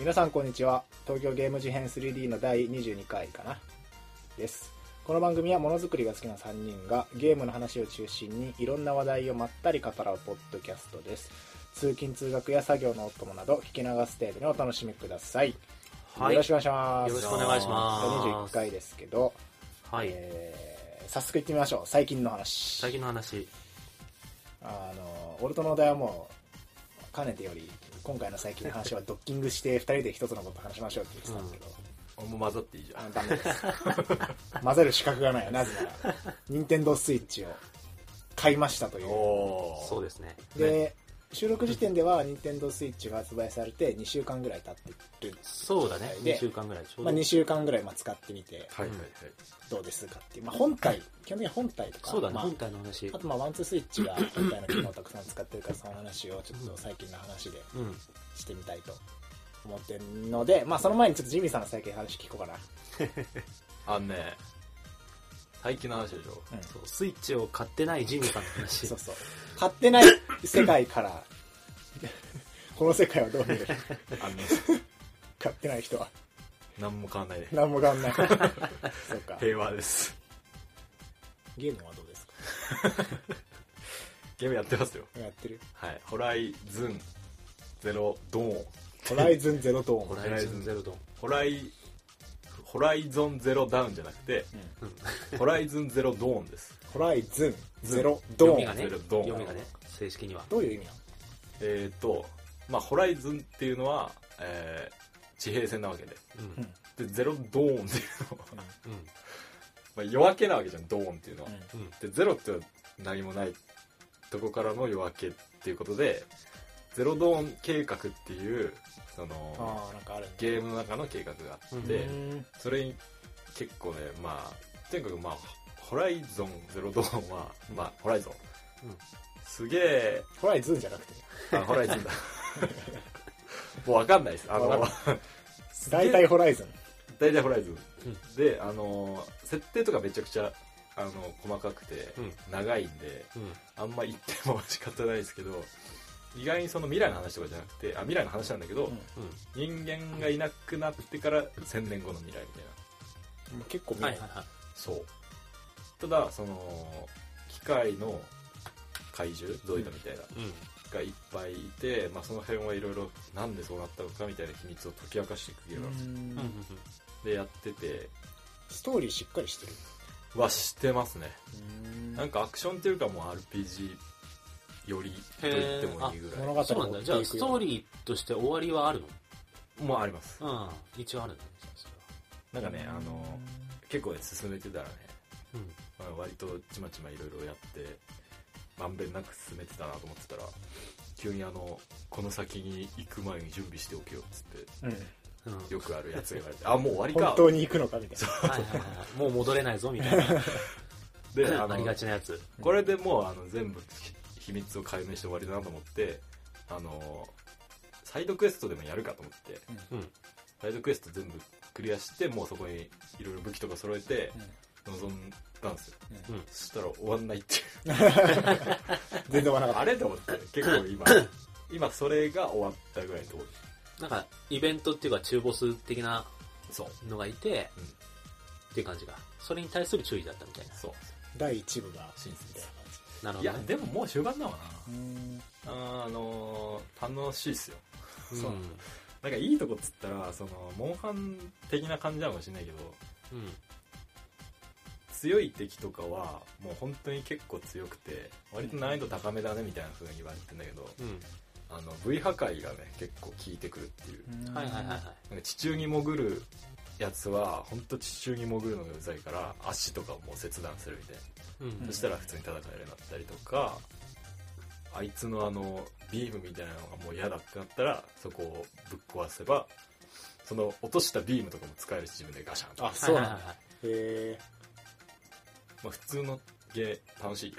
皆さんこんにちは。東京ゲーム事変 3D の第22回かなです。この番組はものづくりが好きな3人がゲームの話を中心にいろんな話題をまったり語らうポッドキャストです。通勤通学や作業のお供など聞き流す程度にお楽しみください、はい。よろしくお願いします。よろしくお願いします。21回ですけど、はい。えー早速いってみましょう。最近の話。最近の話。あのオルトのお題はもうかねてより今回の最近の話はドッキングして2人で一つのこと話しましょうって言ってたんですけど、もう混ざっていいじゃん。あのダメです。混ぜる資格がない。よなぜなら任天堂スイッチを買いましたという。おそうですね。で収録時点では任天堂スイッチが発売されて2週間ぐらい経ってる、そうだね。で2週間ぐらいちょうまあ、ど。2週間ぐらいまあ使ってみてはいはいはいどうですかっていう、まあ、本体基本的には本体とかそうだね、まあ本体の話あ。とまあワンツースイッチが本体の機能をたくさん使ってるからその話をちょっと最近の話でうん。してみたいと思ってるので、まあ、その前にちょっとジミーさんの最近の話聞こうかな。あのね最近の話でしょうんそうスイッチを買ってないジミーさんの話。そうそう。買ってない世界から、この世界はどう見える？あのね買ってない人は何も変わんないね何も変わんない。そうか。平和ですゲームはどうですか？ゲームやってますよやってる？はいホライズンゼロドーンホライズンゼロドーン。ホライズンゼロドン。ホライホライゾンゼロダウンじゃなくてうんホライズンゼロドーンですホライズンゼロドーン。読みがね。ゼロドン読みがね。正式には。どういう意味なの？えっ、ー、とまあホライズンっていうのは、えー地平線なわけでうん。うんでゼロドーンっていうのは、うん。まあ、夜明けなわけじゃんドーンっていうのは、うんうん。でゼロって何もないとこからの夜明けっていうことでゼロドーン計画っていうその。ゲームの中の計画があって、うんそれに結構ねまあとにかくまあホライゾンゼロドーンは、まあホライゾン、うんすげえ。ホライズンじゃなくて。あホライゾンだ。もうわかんないです。あの大体ホライズン。大体ホライズン、うん。であの設定とかめちゃくちゃあの細かくてうん。長いんで、うん。あんま言っても仕方ないですけど意外にその未来の話とかじゃなくてあ未来の話なんだけど、うん。人間がいなくなってから1000年後の未来みたいな。結構うん。見ないいははいはい。そう。ただその機械の怪獣ゾイドみたいな、うん。がいっぱいいて、まあ、その辺はいろいろなんでそうなったのかみたいな秘密を解き明かしていくゲームなんですようんうん。うん。でやっててストーリーしっかりしてる。はしてますねうんなんかアクションっていうかもう RPG よりと言ってもいいぐらい物語をそうなんだ。じゃあ、ストーリリーとして終わりはあるもうありますのうん。一応あるんだね。なんかねあの結構ね進めてたらね、はまあ、割とちまちまいろいろやってまんべんなく進めてたなと思ってたら急にあのこの先に行く前に準備しておけよっつってうん。うん。うん。よくあるやつが言われてあもう終わりか本当に行くのかみたいな。はいはいはい。もう戻れないぞ、みたいな。で あありがのちなやつ。これでもうあの全部ひ秘密を解明して終わりだなと思ってあのサイドクエストでもやるかと思ってうん。サイドクエスト全部クリアしてもうそこにいろいろ武器とか揃えて臨んだんですようん。うん。そしたら終わんないっていう 全然終わらなかあっれと思って結構今 今それが終わったぐらいのところなんか、イベントっていうか、中ボス的なそうのがいて、うんっていう感じが。それに対する注意だったみたいな。そうた。第一部が。親切みたいな感じいやなるほど、ね。でももう終盤だわなうんあのー楽しいっすようん。そうなんかいいとこっつったらそのモンハン的な感じなのかもしれないけどうん。強い敵とかはもう本当に結構強くて割と難易度高めだねみたいな風に言われてんだけどうん。あの V 破壊がね結構効いてくるっていうはいはいはいはい。なんか地中に潜るやつは本当地中に潜るのがうざいから足とかも切断するみたいなうん。そしたら普通に戦えるようになったりとかあいつのあのビームみたいなのがもう嫌だってなったらそこをぶっ壊せばその落としたビームとかも使えるし自分でガシャンとあ、そうなんだ。はいはいはいへまあ、普通のゲー楽しい。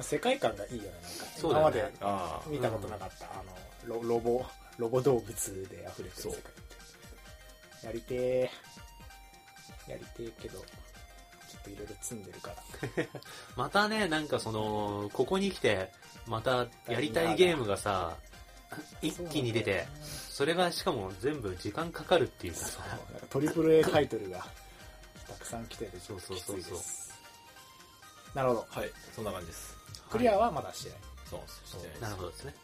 世界観がいいよね、なんか。そうだね今まで見たことなかった、あの、ロロボ、ロボ動物で溢れてる世界って。やりてー。やりてーけど、ちょっといろいろ積んでるから。またね、なんかその、ここに来て、またやりたいゲームがさ、一気に出て、それがしかも全部時間かかるっていうかさ、そうなんかトリプル A タイトルがさん来ててそうそうそうそう。なるほど。はい。そんな感じです。クリアはまだしてない、そうしてないなるほどですね。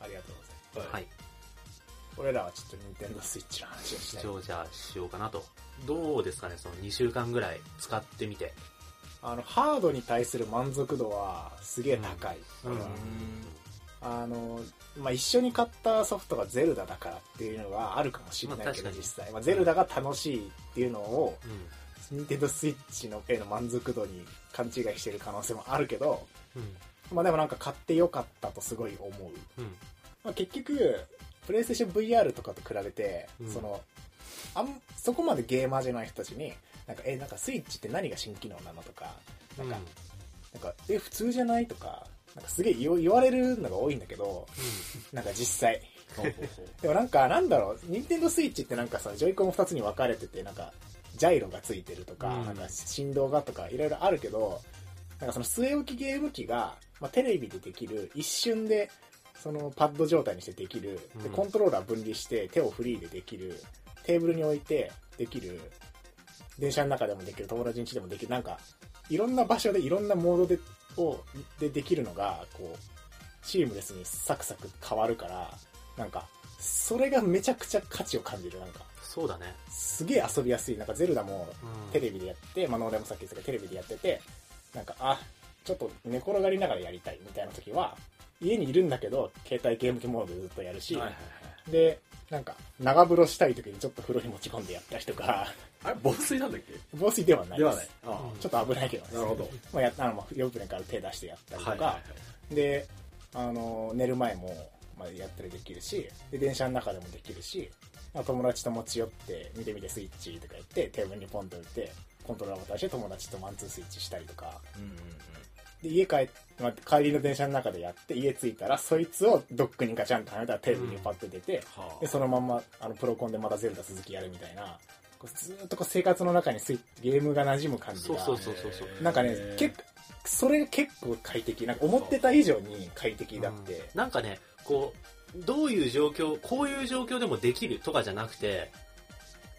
ありがとうございます。ははい。い。俺らはちょっと任天堂スイッチの話をしない一応じゃあしようかなと。どうですかね、その2週間ぐらい使ってみて。あのハードに対する満足度はすげえ高い、うん。俺はあの、まあ、一緒に買ったソフトがゼルダだからっていうのはあるかもしれないけど、実際、まあ、ゼルダが楽しいっていうのをうん。任天堂スイッチのへの満足度に勘違いしてる可能性もあるけど、うん。まあ、でもなんか買ってよかったとすごい思う、うん。まあ、結局プレイステーション VR とかと比べて、うんそのあんそこまでゲーマーじゃない人たちになんかえなんかスイッチって何が新機能なのとかなんか、なんかえ普通じゃないとかなんかすげえ言わ言われるのが多いんだけどなんか実際。でもなんかなんだろう？任天堂スイッチってなんかさジョイコンも2つに分かれててなんかジャイロがついてるとか,、うん。なんか振動がとかいろいろあるけどなんかその据え置きゲーム機が、まあ、テレビでできる一瞬でそのパッド状態にしてできる、でうん。コントローラー分離して手をフリーでできる。テーブルに置いてできる。電車の中でもできる。友達ん家でもできる。なんかいろんな場所でいろんなモードでをでできるのがこうシームレスにサクサク変わるからなんかそれがめちゃくちゃ価値を感じるなんか。そうだね。すげえ遊びやすい。なんかゼルダもうん。テレビでやって、まあ、ノーレもさっき言ってたけどテレビでやっててなんかあちょっと寝転がりながらやりたいみたいな時は家にいるんだけど携帯ゲーム機モードでずっとやるし、はいはいはい。でなんか長風呂したい時にちょっと風呂に持ち込んでやったりとかあれ防水なんだっけ？防水ではないではない。ちょっと危ないけどね。なるほど。まあ、やあのまあ4分から手出してやったりとか、はいはいはいであの寝る前も、まあ、やったりできるしで電車の中でもできるしまあ友達と持ち寄って見て見てスイッチとか言ってテーブルにポンと置いてコントローラーボタンして友達とマンツースイッチしたりとか。うんうんうん。で家帰って、まあ、帰りの電車の中でやって家着いたらそいつをドックにガチャンとはめたらテレビにパッと出て、はあ。でそのまんまあのプロコンでまたゼルダ続きやるみたいなこうずーっとこう生活の中にスイッゲームが馴染む感じが。そうそうそうそうそう。なんかねへー。結構それが結構快適。なんか思ってた以上に快適だって、う。んなんかね、こう、どういう状況、こういう状況でもできるとかじゃなくて、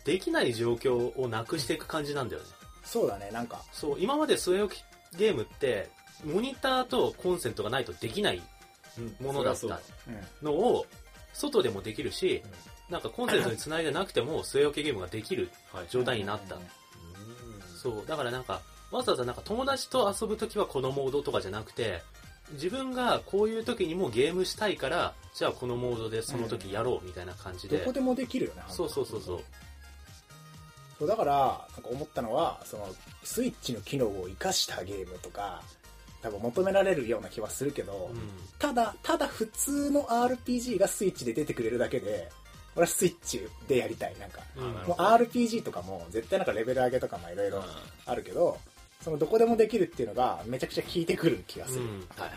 できない状況をなくしていく感じなんだよね。そうだねなんか。そう、今まで据え置きゲームって、モニターとコンセントがないとできないうんものだっそりゃたう。ん。のを、外でもできるし、なんかコンセントに繋いでなくても据え置きゲームができる状態になった。うんそう、だからなんか、わざわざなんか友達と遊ぶときはこのモードとかじゃなくて、自分がこういう時にもゲームしたいから、じゃあこのモードでその時やろうみたいな感じで。どこでもできるよねそうそうそうそう。そうだからなんか思ったのはそのスイッチの機能を生かしたゲームとか多分求められるような気はするけど、うん。ただただ普通の RPG がスイッチで出てくれるだけで俺はスイッチでやりたいなんか。もう RPG とかも絶対なんかレベル上げとかもいろいろあるけどそのどこでもできるっていうのがめちゃくちゃ効いてくる気がする、うん。はい。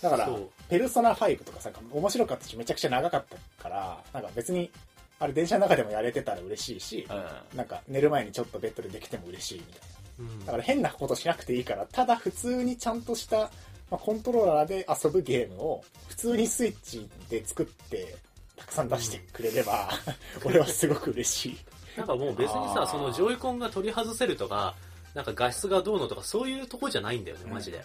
だからペルソナ5とかさ面白かったしめちゃくちゃ長かったからなんか別にあれ電車の中でもやれてたら嬉しいし、はいなんか寝る前にちょっとベッドでできても嬉しいみたいうん。なだから変なことしなくていいからただ普通にちゃんとした、まあ、コントローラーで遊ぶゲームを普通にスイッチで作ってたくさん出してくれれば、俺はすごく嬉しいなんかもう別にさ、そのジョイコンが取り外せるとか、なんか画質がどうのとかそういうとこじゃないんだよね、マジで。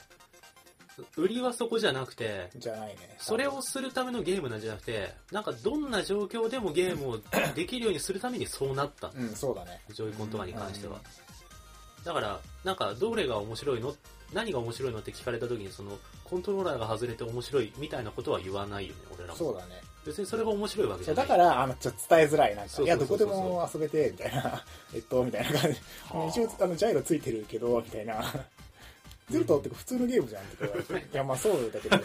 売りはそこじゃなくて、じゃないねそれをするためのゲームなんじゃなくて、なんかどんな状況でもゲームを できるようにするためにそうなった。うんそうだねジョイコンとかに関してはうん。だから、なんかどれが面白いの何が面白いのって聞かれた時に、その、コントローラーが外れて面白いみたいなことは言わないよね、俺らも。そうだね別にそれが面白いわけじゃない。だからあのちょっと伝えづらい。なんかいやどこでも遊べてみたいな。えっとみたいな感じ。はあ。一応あのジャイロついてるけどみたいな。ゼルトって普通のゲームじゃんって言われて。いやまあそうだけど。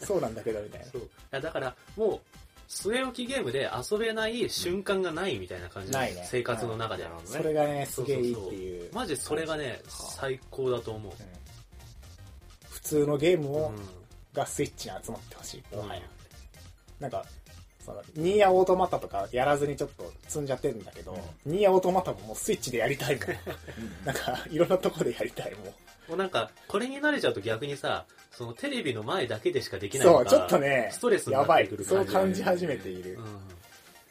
そうなんだけどみたいな。そう。いやだから、もう、据え置きゲームで遊べない瞬間がないみたいな感じ、ないね。生活の中で。なるほどそれがねすげえいいっていう。マジそれがね、最高だと思う。うん。普通のゲームを、うん。がスイッチに集まってほしい。もはや、なんかそのニーヤオートマタとかやらずにちょっと積んじゃってるんだけど、ニーヤオートマタももうスイッチでやりたいもん。なんかいろんなとこでやりたいもん。もうなんか、これに慣れちゃうと逆にさ、そのテレビの前だけでしかできないのがそうちょっとねストレスになやばいってくるそうじ感じ始めている、うん。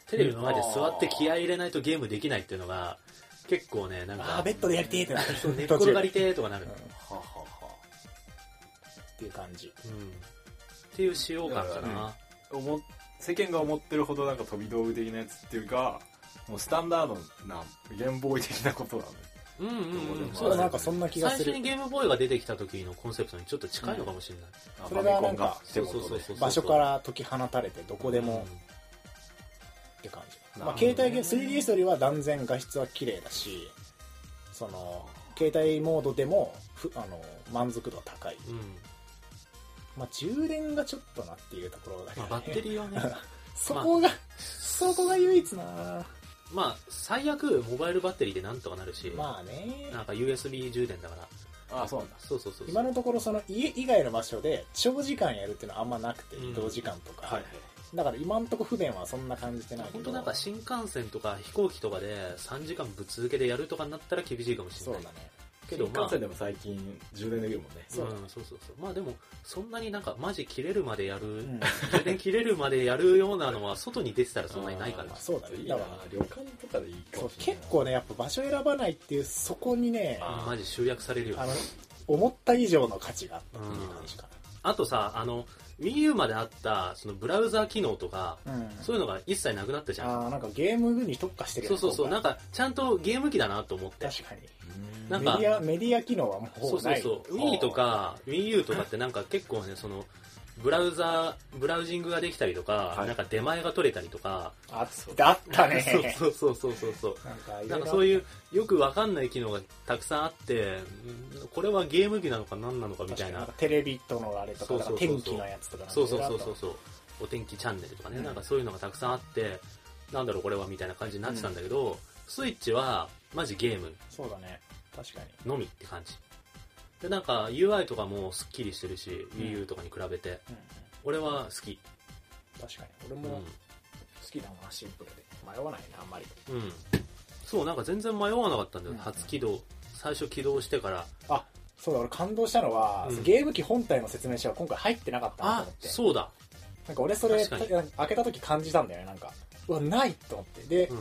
テレビの前で座って気合い入れないとゲームできないっていうのが、結構ね、なんあかあ、ベッドでやりてーってなる。寝っ転がりてーとかなる。うん。っはははていう感じ。うん。っていう使用感かな。思っ世間が思ってるほどなんか飛び道具的なやつっていうかもうスタンダードなゲームボーイ的なことなのうんうんうん。それなんかそんな気がする。最初にゲームボーイが出てきた時のコンセプトにちょっと近いのかもしれない。あそれがなんか場所から解き放たれてどこでも。って感じ、まあ、携帯ゲーム 3DS よりは断然画質は綺麗だしその携帯モードでもふあの満足度は高い、うん。うん。まあ、充電がちょっとなっていうところだけど、ね。まあバッテリーはね、そこが、そこが唯一な。まあ、最悪モバイルバッテリーでなんとかなるし、まあね。なんか USB 充電だから。あそうなんだ。そうそうそうそう。今のところその家以外の場所で長時間やるっていうのはあんまなくて、うん。移動時間とか、はいだから今のところ不便はそんな感じてないけど。本当なんか新幹線とか飛行機とかで3時間ぶっ続けでやるとかになったら厳しいかもしれない。そうだねけどまあ新幹線でも最近充電できるもんねそうん、そうそうそう。まあでも、そんなになんかマジ切れるまでやる、うん充電切れるまでやるようなのは外に出てたらそんなにないからまあ。そうだねいいなだから旅館とかでいいかそうもしれない結構ねやっぱ場所選ばないっていうそこにねあマジ集約されるよあ。の思った以上の価値があったっていう感じかあとさ、あの、Wii U まであった、そのブラウザー機能とか、な、うんそういうのが一切なくなったじゃん。あーなんかゲームに特化してるそうそうそう。なん今か、ちゃんとゲーム機だなと思って。回確かになんかメディアメディア機能はもうほそうぼない。そうそう。Wii とか Wii U とかってなんか結構ね、その、ブラウザー、ブラウジングができたりとか、はい。なんか出前が取れたりとか、ああったね。そうそうそうそうそう。なんかないんろかそういうよくわかんない機能がたくさんあって、うんこれはゲーム機なのか何なのかみたいな。な。テレビとのあれとかそうそうそうそう。天気のやつとかなんかそうそうそうそうそう。お天気チャンネルとかね、うんなんかそういうのがたくさんあって、なんだろうこれはみたいな感じになってたんだけど、スイッチはマジゲーム。そうだね。確かに。のみって感じ。で、なんか UI とかもスッキリしてるし、ん Wii U とかに比べて、うん俺は好き。確かに。俺うん。も好きだなシンプルで。迷わないねあんまり。うん。そう、なんか全然迷わなかったんだよ、うん。初起動。最初起動してから。あそうだ。俺感動したのは、うん。ゲーム機本体の説明書は今回入ってなかったなとあ思って。そうだ。なんか俺それ確開けた時感じたんだよねなんか。うわないと思って。で、うん。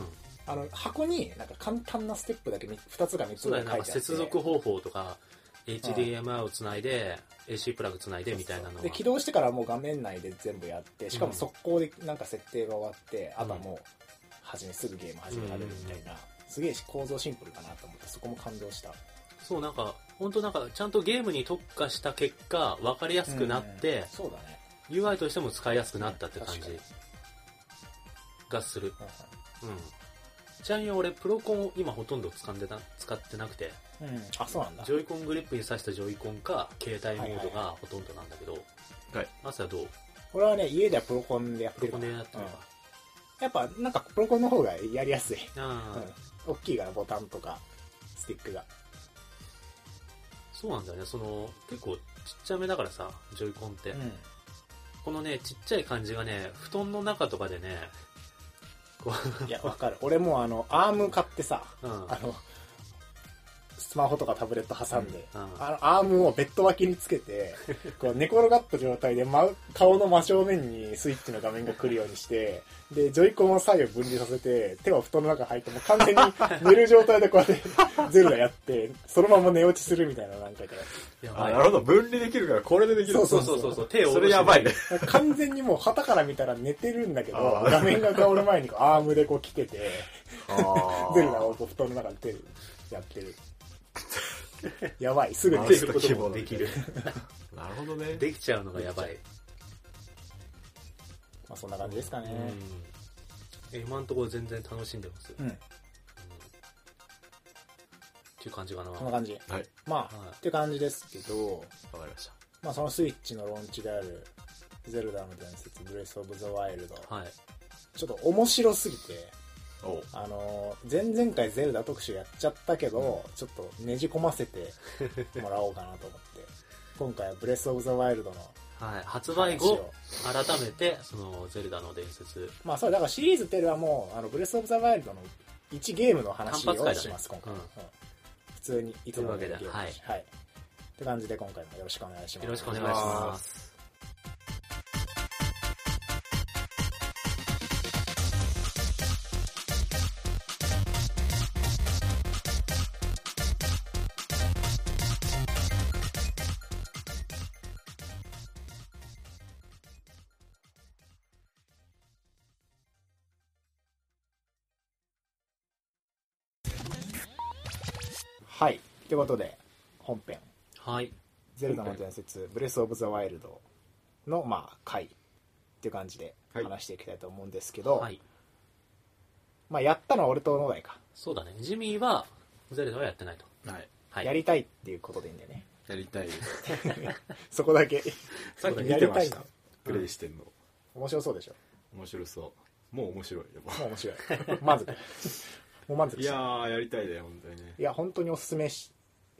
あの箱になんか簡単なステップだけ2つか3つぐらい書いてあって。接続方法とか、HDMI をつないで、AC プラグつないでみたいなのは。で起動してからもう画面内で全部やってしかも速攻でなんか設定が終わって、あとはもう始めすぐゲーム始められるみたいな、すげえ構造シンプルかなと思ってそこも感動した。そう、なんか、本当なんか、ちゃんとゲームに特化した結果、分かりやすくなって、そうだね、UI としても使いやすくなったって感じがする。ううん。ちなみに俺、プロコンを今ほとんど使ってな使ってなくて、んうん、あそうなんだ。ジョイコングリップに挿したジョイコンか、携帯モードがほとんどなんだけど、はい。マスはどう？俺はね家ではプロコンでやってるプロコンでやってるのか。やっぱなんかプロコンの方がやりやすい、うん、大きいからボタンとかスティックが。そうなんだよね。その、結構ちっちゃめだからさ、ジョイコンって。うん。このね、ちっちゃい感じがね、布団の中とかでね、こいやわかる俺もあのアーム買ってさう、うん。あのスマホとかタブレット挟んで、うん。あのアームをベッド脇につけて こう寝転がった状態で、ま、顔の真正面にスイッチの画面が来るようにしてでジョイコンを左右分離させて手は布団の中入ってもう完全に 寝る状態でこうやってゼルダやってそのまま寝落ちするみたいな何回かやばいあなるほど。分離できるからこれでできる。そうそうそうそう。そう、手をそれやばいね。完全にもう旗から見たら寝てるんだけど画面が顔の前にこうアームでこう来ててあ ゼルダを布団の中で手やってる やばいすぐにってマウスいうこともできる。なるほどねできちゃうのがやばい。まあそんな感じですかねうん。え今のところ全然楽しんでます？うん、っていう感じかな。そんな感じはいまあ、はいって感じですけど、わかりましたまあ、そのスイッチのローンチである「ゼルダの伝説ブレス・オブ・ザ・ワイルド」はい。ちょっと面白すぎてあのー前々回ゼルダ特集やっちゃったけど、ちょっとねじ込ませて もらおうかなと思って。今回はブレス・オブ・ザ・ワイルドのはい、発売後改めてそのゼルダの伝説。まあそうだからシリーズっていうよりはもうあのブレス・オブ・ザ・ワイルドの1ゲームの話をします、今回、うん。うん。普通にいつものゲームだしはい、って感じで今回もよろしくお願いします。よろしくお願いしますはいということで本編。はい「ゼルダの伝説ブレス・オブ・ザ・ワイルド」のまあ回っていう感じではい。話していきたいと思うんですけど、はい。まあやったのは俺と野田か、そうだね。ジミーはゼルダはやってないと。はい。はい。やりたいっていうことでいいんだよね。やりたいです。そこだけ。さっき見やてました。りたいの？プレイしてんの。面白そうでしょ？面白そう。もう面白いでももう面白い。満足 もう満足いややりたいね本当にね。いや本当におすすめし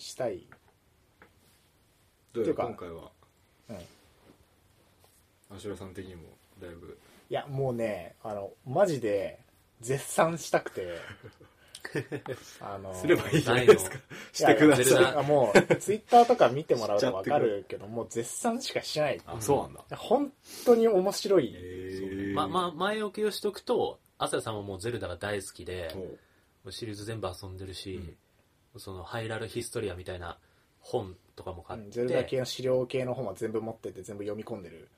したい。どうやっていうから今回は。うん。いアシュラさん的にもだいぶ。やもうねあのマジで絶賛したくて。あのすればいいじゃないですか。してください。あもうツイッターとか見てもらうと分かるけどもう絶賛しかしてない。あそうなんだ。本当に面白い、へままあ前置きをしとくと朝さんはもうゼルダが大好きでおう。シリーズ全部遊んでるし、そのハイラルヒストリアみたいな本とかも買ってうんゼルダ系の資料系の本は全部持ってて全部読み込んでる。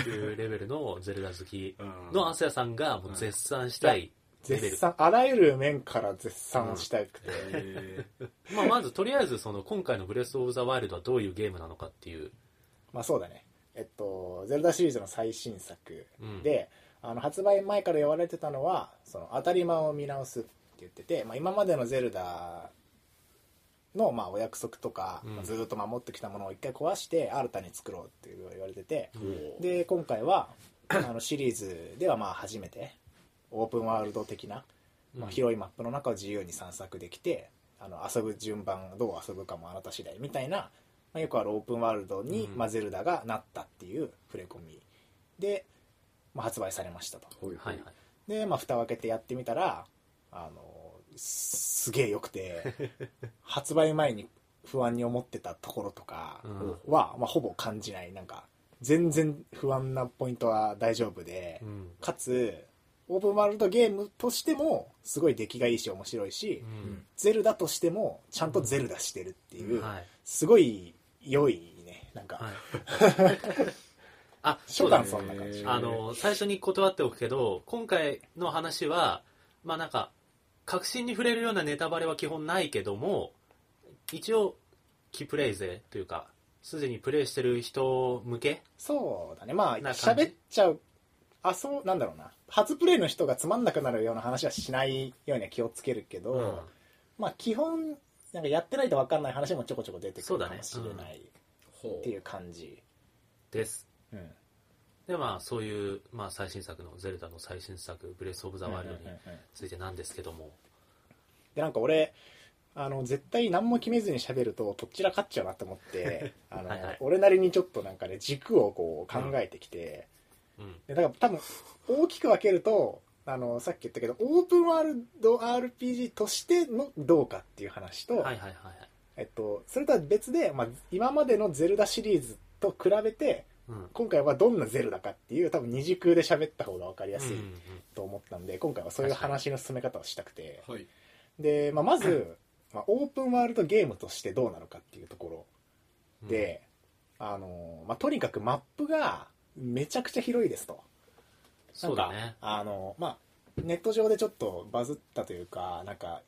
っていうレベルのゼルダ好きうん。の朝さんがもう絶賛したいレベル、絶賛あらゆる面から絶賛したくて、へまあ、まずとりあえずその今回の「ブレス・オブ・ザ・ワイルド」はどういうゲームなのかっていう。まあそうだね。えっとゼルダシリーズの最新作うん。で、あの発売前から言われてたのはその当たり前を見直すって言ってて、まあ、今までのゼルダのまあお約束とか、ずっと守ってきたものを一回壊して新たに作ろうって言われてて、ーで今回はあのシリーズではまあ初めてオープンワールド的な、まあ、うん。広いマップの中を自由に散策できてあの遊ぶ順番どう遊ぶかもあなた次第みたいな、まあ、よくあるオープンワールドに、うん。まあ、ゼルダがなったっていう触れ込み。で、まあ、発売されましたと。はいいはい。で、まあ、蓋を開けてやってみたらあのすすげえ良くて 発売前に不安に思ってたところとかうん。は、まあ、ほぼ感じない。なんか全然不安なポイントは大丈夫で、うん。かつオープンワールドゲームとしてもすごい出来がいいし面白いし、うん。ゼルダとしてもちゃんとゼルダしてるっていう、はい。すごい良いね。なんか、はい。あ初段そんな感じ、あの最初に断っておくけど今回の話はまあなんか確信に触れるようなネタバレは基本ないけども一応キプレイ勢というかすでにプレイしてる人向けそうだね。まあな感じ？喋っちゃうあそうなんだろうな。初プレイの人がつまんなくなるような話はしないようには気をつけるけど、うん。まあ基本なんかやってないと分かんない話もちょこちょこ出てくそうだねるかもしれないほっていう感じ。です。うんでまあそういう、まあ、最新作の「ゼルダ」の最新作「ブレス・オブ・ザ・ワイルド」についてなんですけども、でなんか俺あの絶対何も決めずに喋るととっちらかっちゃうなと思って あのはいはい。俺なりにちょっとなんかね軸をこう考えてきて、うん。でだから多分大きく分けるとあのさっき言ったけどオープンワールド RPG としてのどうかっていう話と、はいはいはい。えっと、それとは別で、まあ、今までのゼルダシリーズと比べてうん。今回はどんなゼルダかっていう多分二軸で喋った方が分かりやすいうんうんと思ったんで、今回はそういう話の進め方をしたくて。はい。で、まあ、まず、まあ、オープンワールドゲームとしてどうなのかっていうとこうん。ろで、あのまあ、とにかくマップがめちゃくちゃ広いですと。そうだね。あのまあネット上でちょっとバズったというかなんか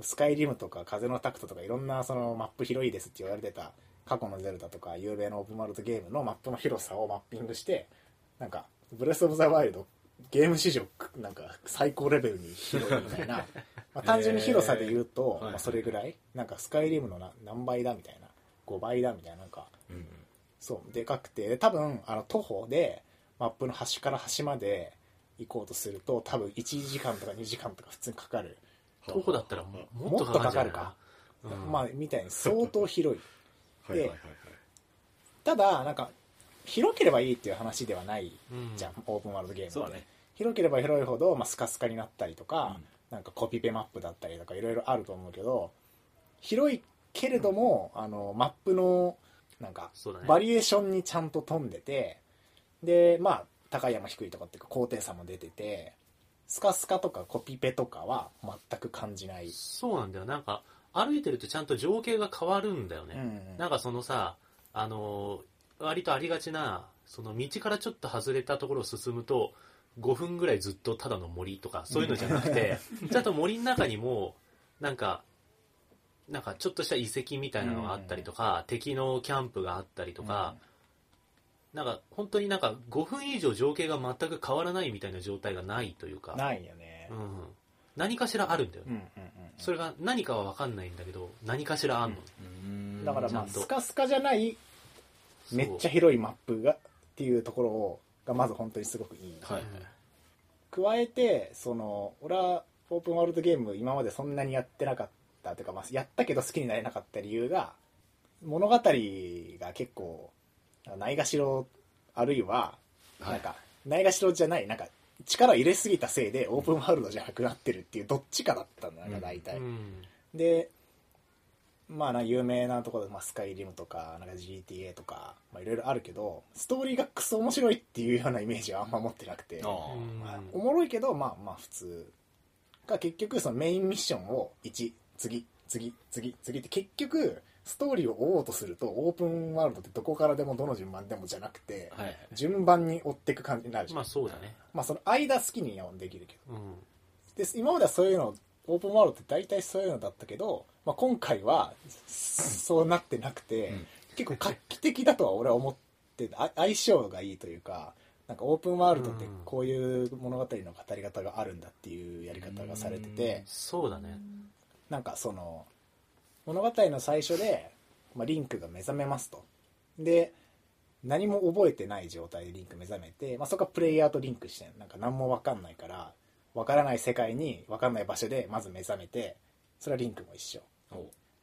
スカイリムとか風のタクトとかいろんなそのマップ広いですって言われてた過去のゼルダとか有名なオープンワールドゲームのマップの広さをマッピングしてなんかブレス・オブ・ザ・ワイルドゲーム史上なんか最高レベルに広いみたいな。まあ単純に広さで言うと、えー。まあ、それぐらい。なんかスカイリムのな何倍だみたいな。5倍だみたいななんかうんそう。でかくて。で多分あの徒歩でマップの端から端まで行こうとすると多分1時間とか2時間とか普通にかかる、徒歩だったらももっともっとかかるんじゃないかかるか、うん。まあみたいに相当広いはいはいはいはい。ただなんか広ければいいっていう話ではないうん。じゃん、オープンワールドゲームって。そうだね。広ければ広いほど、まあ、スカスカになったりとか、なんかコピペマップだったりとかいろいろあると思うけど広いけれども、あのマップのなんかそうだね。バリエーションにちゃんと富んでてでまあ高い山低いとかっていうか高低差も出ててスカスカとかコピペとかは全く感じない、そうなんだよ。なんか歩いてるとちゃんと情景が変わるんだよね、うんなんかそのさあのー割とありがちなその道からちょっと外れたところを進むと5分ぐらいずっとただの森とかそういうのじゃなくて ちゃんと森の中にもなんかなんかちょっとした遺跡みたいなのがあったりとか、敵のキャンプがあったりとか、なんか本当になんか5分以上情景が全く変わらないみたいな状態がないというか、ないよね、うん、何かしらあるんだよ。ね、うんうんうん。それが何かは分かんないんだけど何かしらあんの、うん。だからまあスカスカじゃないめっちゃ広いマップがっていうところをがまず本当にすごくいい、はい加えてその俺はオープンワールドゲーム今までそんなにやってなかったというか、まあ、やったけど好きになれなかった理由が物語が結構ないがしろあるいははい。なんかないがしろじゃないなんか力を入れすぎたせいでオープンワールドじゃなくなってるっていうどっちかだったんだな大体、うん。でまあな有名なところで、まあ、スカイリムとかなんか GTA とかまあいろいろあるけどストーリーがクソ面白いっていうようなイメージはあんま持ってなくて。まあおもろいけどまあまあ普通。が結局そのメインミッションを1次次次次って結局ストーリーを追おうとするとオープンワールドってどこからでもどの順番でもじゃなくてはいはい。順番に追っていく感じになるじゃん、まあそうだね。まあその間好きにはできるけど。うん。で今まではそういうのオープンワールドって大体そういうのだったけど、まあ、今回はそうなってなくて、うん。結構画期的だとは俺は思ってあ相性がいいというかなんかオープンワールドってこういう物語の語り方があるんだっていうやり方がされててそうだね。なんかその物語の最初で、まあ、リンクが目覚めますと。で何も覚えてない状態でリンク目覚めて、まあ、そこはプレイヤーとリンクしてなんか何も分かんないから分からない世界に分かんない場所でまず目覚めてそれはリンクも一緒。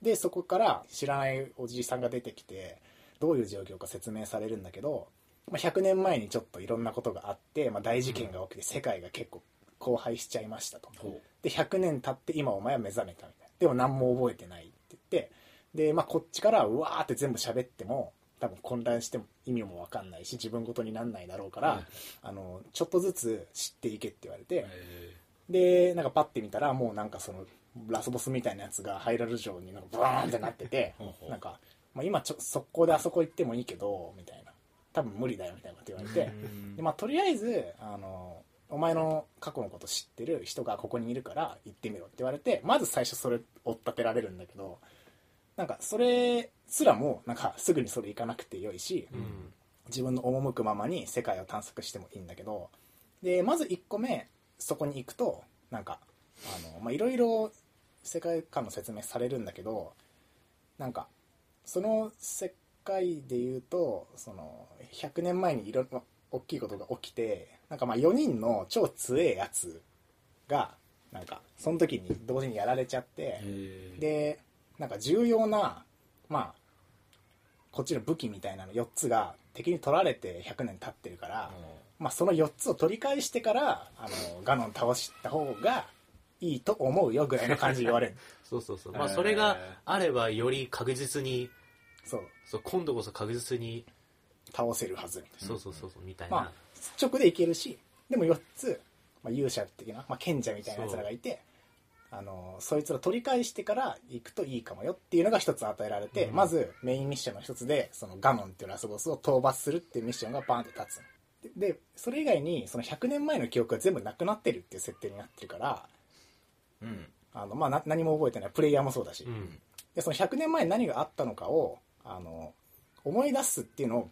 でそこから知らないおじいさんが出てきてどういう状況か説明されるんだけど、まあ、100年前にちょっといろんなことがあって、まあ、大事件が起きて世界が結構荒廃しちゃいましたと。で100年経って今お前は目覚めたみたいな。でも何も覚えてないってで、まあ、こっちからうわーって全部喋っても多分混乱しても意味も分かんないし自分ごとになんないだろうから、はいあのちょっとずつ知っていけって言われて、えでなんかパッて見たらもうなんかそのラスボスみたいなやつがハイラル城になんかブワーンってなっててなんか、まあ、今ちょ速攻であそこ行ってもいいけどみたいな。多分無理だよみたいなこと言われて、うん。でまあ、とりあえずあのお前の過去のこと知ってる人がここにいるから行ってみろって言われてまず最初それ追っ立てられるんだけどなんかそれすらもなんかすぐにそれ行かなくてよいし、うん。自分の赴くままに世界を探索してもいいんだけどでまず1個目そこに行くとなんかあのまあいろいろ世界観の説明されるんだけどなんかその世界で言うとその100年前にいろんな大きいことが起きてなんかまあ4人の超強えやつがなんかその時に同時にやられちゃって、えでなんか重要なまあこっちの武器みたいなの4つが敵に取られて100年経ってるから、まあ、その4つを取り返してからあのガノン倒した方がいいと思うよぐらいの感じで言われる。そうそうそう。まあそれがあればより確実にそう。そう今度こそ確実に倒せるはず。みたいなそうそうそうそうみたいな、まあ直でいけるしでも4つ、まあ、勇者的な、まあ、賢者みたいなやつらがいてあのそいつら取り返してから行くといいかもよっていうのが一つ与えられて、うん。まずメインミッションの一つでそのガノンっていうラスボスを討伐するっていうミッションがバーンって立つででそれ以外にその100年前の記憶が全部なくなってるっていう設定になってるからうん。あの、まあ、な何も覚えてない。プレイヤーもそうだし、うん。でその100年前に何があったのかをあの思い出すっていうのを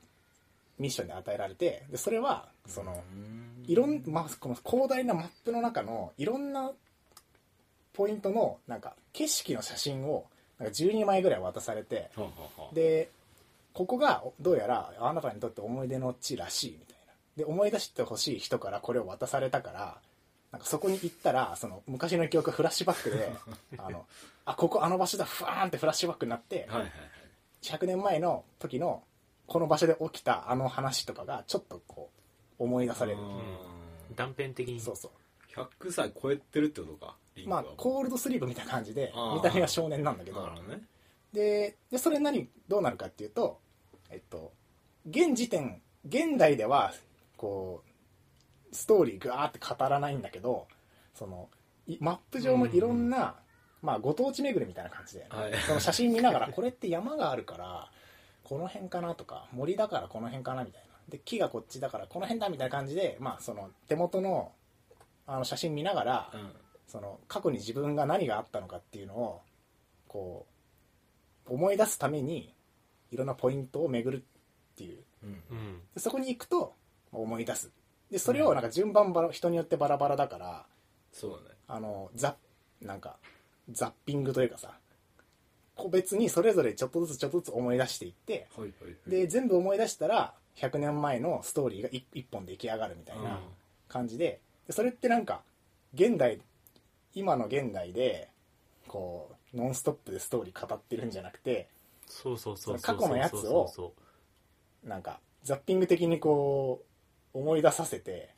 ミッションで与えられてでそれはその、いろん、まあ、この広大なマップの中のいろんなポイントのなんか景色の写真をなんか12枚ぐらい渡されてはははでここがどうやらあなたにとって思い出の地らしいみたいな。で思い出してほしい人からこれを渡されたからなんかそこに行ったらその昔の記憶がフラッシュバックで あのあここあの場所だふわーんってフラッシュバックになってはいはいはい。100年前の時のこの場所で起きたあの話とかがちょっとこう思い出される、断片的に。そうそう。100歳超えてるってことかまあコールドスリープみたいな感じで見た目は少年なんだけど。ね。ででそれ何どうなるかっていうとえっと現時点現代ではこうストーリーガーって語らないんだけどそのいマップ上のいろんな、まあ、ご当地巡りみたいな感じで、はい。その写真見ながらこれって山があるからこの辺かなとか森だからこの辺かなみたいな。で木がこっちだからこの辺だみたいな感じで、まあ、その手元のあの写真見ながら、うんその過去に自分が何があったのかっていうのをこう思い出すためにいろんなポイントを巡るっていう。でそこに行くと思い出す。でそれをなんか順番ばら人によってバラバラだからそうだね。あのザなんかザッピングというかさ個別にそれぞれちょっとずつちょっとずつ思い出していってはいはいはい。で全部思い出したら100年前のストーリーが一一本出来上がるみたいな感じで。でそれってなんか現代今の現代でこうノンストップでストーリー語ってるんじゃなくてそうそうそうそうその過去のやつをなんかザッピング的にこう思い出させて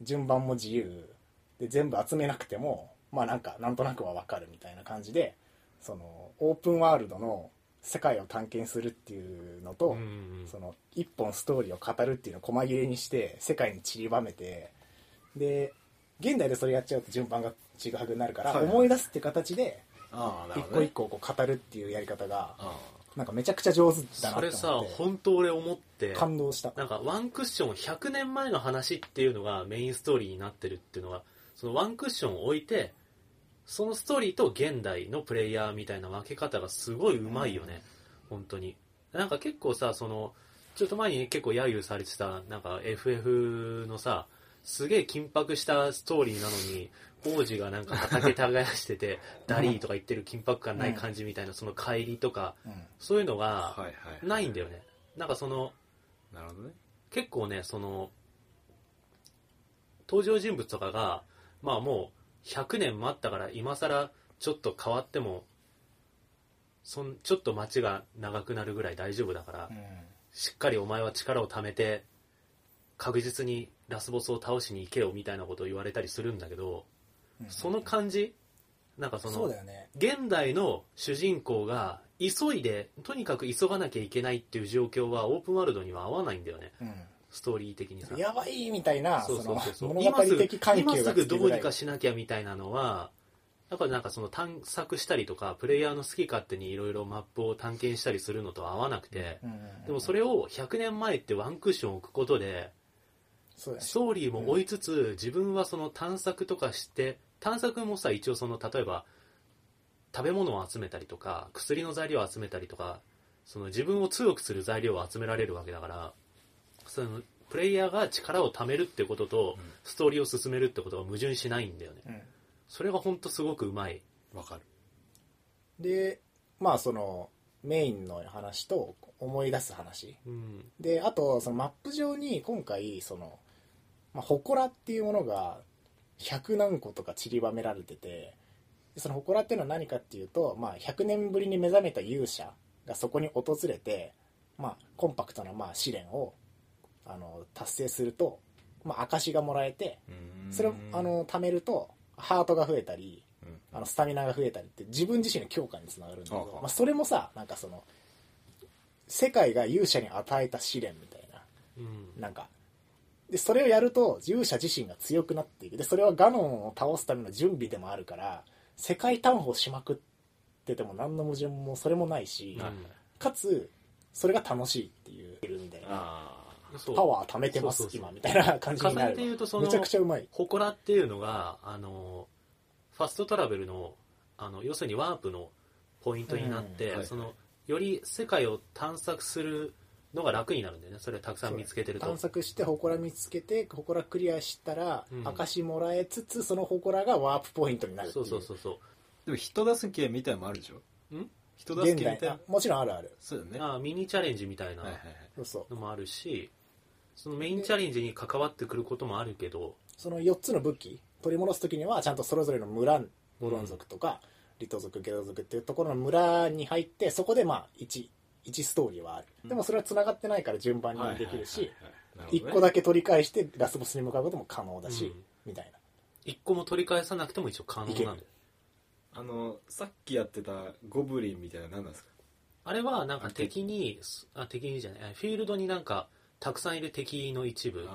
順番も自由。で全部集めなくてもまあなんかなんとなくは分かるみたいな感じでそのオープンワールドの世界を探検するっていうのと、うんうん。その一本ストーリーを語るっていうのを細切れにして世界に散りばめてで現代でそれやっちゃうと順番がちぐはぐになるから、はいはい。思い出すって形でああなる一ほどね。個一個こう語るっていうやり方があなんかめちゃくちゃ上手だなってそれさ思って本当俺思って感動した。なんかワンクッション100年前の話っていうのがメインストーリーになってるっていうのはそのワンクッションを置いてそのストーリーと現代のプレイヤーみたいな分け方がすごいうまいよね、本当に。なんか結構さそのちょっと前に結構揶揄されてたなんか FF のさすげえ緊迫したストーリーなのに王子がなんか畑耕しててダリーとか言ってる緊迫感ない感じみたいなその帰りとかうん。そういうのがないんだよね。なんかそのなるほどね。結構ねその登場人物とかがまあもう100年待ったから今更ちょっと変わってもそんちょっと待ちが長くなるぐらい大丈夫だから、うん。しっかりお前は力を貯めて確実にラスボスを倒しに行けよみたいなことを言われたりするんだけど、うん。その感じなんかそのね。現代の主人公が急いでとにかく急がなきゃいけないっていう状況はオープンワールドには合わないんだよね。うん。ストーリー的にさ。やばいみたいなそうそうそうそう。その物語的緩急今すがぐどうにかししなきゃみたいなのはやっぱりなんかその探索したりとかプレイヤーの好き勝手にいろいろマップを探検したりするのと合わなくて、でもそれを100年前ってワンクッション置くことでそうストーリーも追いつつ自分はその探索とかして探索もさ一応その例えば食べ物を集めたりとか薬の材料を集めたりとかその自分を強くする材料を集められるわけだからそのプレイヤーが力を貯めるってこととうん。ストーリーを進めるってことが矛盾しないんだよね。うん。それが本当すごくうまい。わかる。でまあそのメインの話と思い出す話。うん。であとそのマップ上に今回その、まあ、祠っていうものが100何個とか散りばめられててでその祠っていうのは何かっていうと、まあ、100年ぶりに目覚めた勇者がそこに訪れて、まあ、コンパクトなまあ試練をあの達成すると、まあ、証がもらえてそれをあの貯めるとハートが増えたりうん。あのスタミナが増えたりって自分自身の強化につながるんだけああ、どまあ、それもさなんかその世界が勇者に与えた試練みたいなうん。なんかでそれをやると勇者自身が強くなっていく。でそれはガノンを倒すための準備でもあるから世界探訪しまくってても何の矛盾もそれもないし、はいかつそれが楽しいっていうみたいな。パワー貯めてます今みたいな感じになる。重ねて言うとそのめちゃくちゃうまい。祠っていうのがあのファストトラベルのあの要するにワープのポイントになって、うん。はいそのより世界を探索するのが楽になるんだよね。それをたくさん見つけてると。探索して祠見つけて祠クリアしたらうん。証もらえつつその祠がワープポイントになるってそいう。うそうそうそう。でも人助けみたいのもあるでしょ？ん？人助けみたいな？あもちろんあるある。そうだよね。あミニチャレンジみたいなはいはいはい。そうそう。のもあるしそのメインチャレンジに関わってくることもあるけどその4つの武器取り戻す時にはちゃんとそれぞれの村ゴロン族とかリト族ゲド族っていうところの村に入ってそこでまあ 1, 1ストーリーはある、うん。でもそれは繋がってないから順番にできるし、1はいはいはいはい。なるほどね。個だけ取り返してラスボスに向かうことも可能だし、うん。みたいな。一個も取り返さなくても一応可能なんだあのさっきやってたゴブリンみたいなの何なんですか？あれはなんか敵にあ敵にじゃない。フィールドになんかたくさんいる敵の一部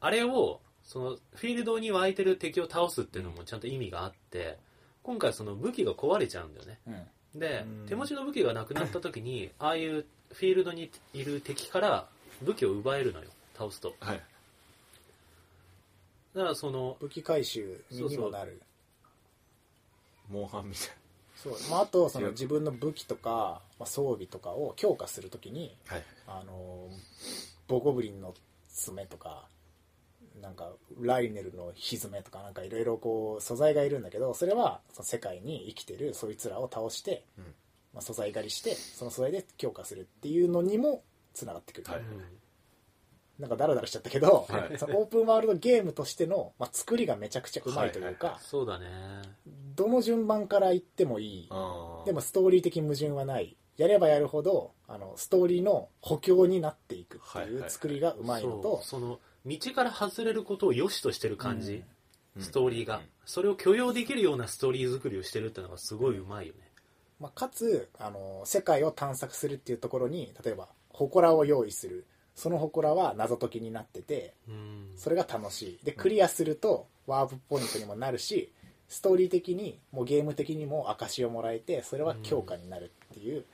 あれをそのフィールドに湧いてる敵を倒すっていうのもちゃんと意味があって今回その武器が壊れちゃうんだよね。うんでうん。手持ちの武器がなくなった時にああいうフィールドにいる敵から武器を奪えるのよ倒すと。はい。だからその武器回収にもなる。モンハンみたい。そう。まあ、あとその自分の武器とか、まあ、装備とかを強化するときになはい。あのボゴブリンの爪とかなんかライネルのひずめとかなんかいろいろこう素材がいるんだけどそれはその世界に生きてるそいつらを倒して、うん。まあ、素材狩りしてその素材で強化するっていうのにもつながってくる、はい。なんかダラダラしちゃったけど、はい。そのオープンワールドゲームとしての、まあ、作りがめちゃくちゃうまいというか、はいそうだね。どの順番から言ってもいい。でもストーリー的矛盾はない。やればやるほどあのストーリーの補強になっていくってはいはいはい。いう作りがうまいのと、そうその道から外れることを良しとしてる感じ、うん。ストーリーが、うん。それを許容できるようなストーリー作りをしてるってのがすごいうまいよね、まあ、かつあの世界を探索するっていうところに例えば祠を用意する。その祠は謎解きになっててうん。それが楽しい。でクリアするとワープポイントにもなるしストーリー的にもうゲーム的にも証をもらえてそれは強化になるっていう、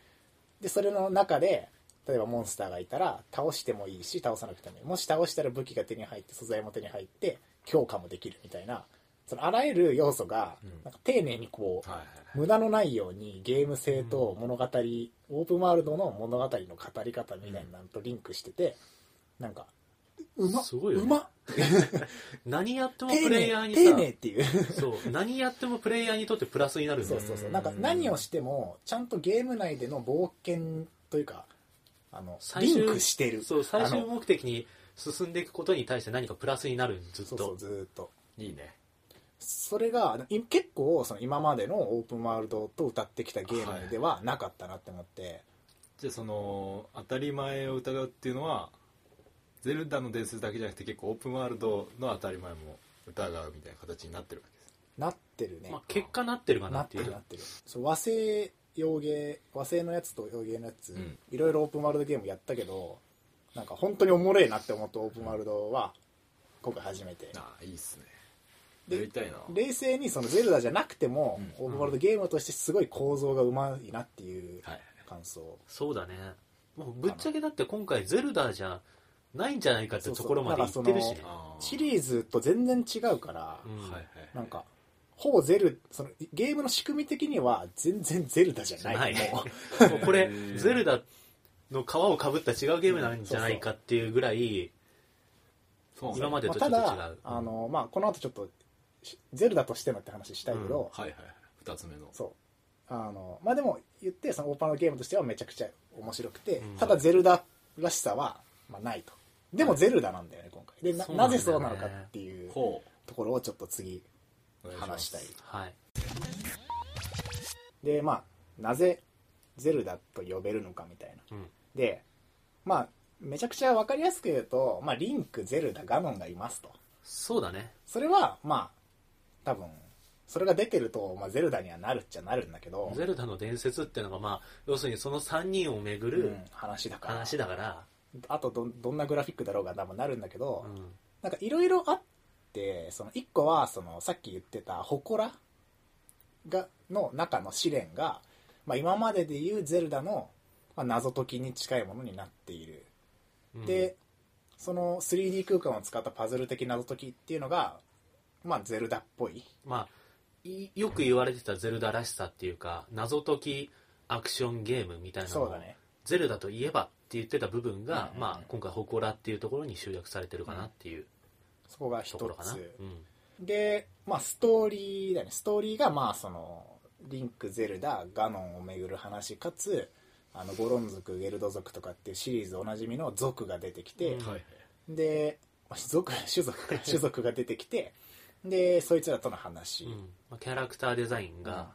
でそれの中で例えばモンスターがいたら倒してもいいし倒さなくてもいい。もし倒したら武器が手に入って素材も手に入って強化もできるみたいなそのあらゆる要素がうん。なんか丁寧にこう無駄のないようにゲーム性と物語、オープンワールドの物語の語り方みたいなのとリンクしてて、なんかうまっすごいよね。うま？っ 何やっても丁プレイヤーにさ寧っていう。そう。何やってもプレイヤーにとってプラスになるそうそうそう。なんか何をしてもちゃんとゲーム内での冒険というかあのリ最終ンクしてる。そう最終目的に進んでいくことに対して何かプラスになるずっと。そうそうずーっと。いいね。それがい結構その今までのオープンワールドと歌ってきたゲームではなかったなって思って、じゃあその当たり前を疑うっていうのはゼルダの伝説だけじゃなくて結構オープンワールドの当たり前も疑うみたいな形になってるわけです。なってるね、まあ、結果なってるかななっいう。っててるなってる。そう和製洋芸和製のやつと洋芸のやつ、うん。いろいろオープンワールドゲームやったけどなんか本当におもれえなって思ったオープンワールドは今回初めて。ああいいっすね。でやりたいな。冷静にそのゼルダじゃなくても、うん。オープンワールドゲームとしてすごい構造がうまいなっていうはい感想、そうだね。もうぶっちゃけだって今回ゼルダじゃないんじゃないかってところまで行ってるしね。そうあーシリーズと全然違うから、うん。はいはい。なんかほぼゼルそのゲームの仕組み的には全然ゼルダじゃない。ない。もう。もうこれゼルダの皮をかぶった違うゲームなんじゃないかっていうぐらいそう今までまあとちょっと違う、ただあの、まあ、この後ちょっとしゼルダとしてのって話したいけど、はいはい二つ目の。そう。あのまあでも言ってそのオーパーのゲームとしてはめちゃくちゃ面白くて、うん。ただゼルダらしさは、まあ、ないと。でもゼルダなんだよね今回。でななぜそうなのかっていうほところをちょっと次話したい。はい。でまあなぜゼルダと呼べるのかみたいな。うん。でまあめちゃくちゃ分かりやすく言うと、まあ、リンクゼルダガノンがいますと。そうだね。それはまあ多分それが出てると、まあ、ゼルダにはなるっちゃなるんだけど、ゼルダの伝説っていうのがまあ要するにその3人をめぐるうん話だから。話だから、あとどどんなグラフィックだろうが多分なるんだけど、うん。なんかいろいろあってその1個はそのさっき言ってた祠がの中の試練が、まあ、今まででいうゼルダの、まあ、謎解きに近いものになっている、うん。でその 3D 空間を使ったパズル的謎解きっていうのが、まあ、ゼルダっぽい。まあいよく言われてたゼルダらしさっていうか謎解きアクションゲームみたいなのをね。ゼルダといえばって言ってた部分が、うんうんうん。まあ、今回「祠」っていうところに集約されてるかなっていうそこが一つ。うん。で、まあ、ストーリーだね。ストーリーがまあそのリンク・ゼルダガノンをめぐる話かつあのゴロン族ゲルド族とかっていうシリーズおなじみの族が出てきて、うんはい。でまあ族種族か 種族が出てきてでそいつらとの話、うん。まあ、キャラクターデザインが、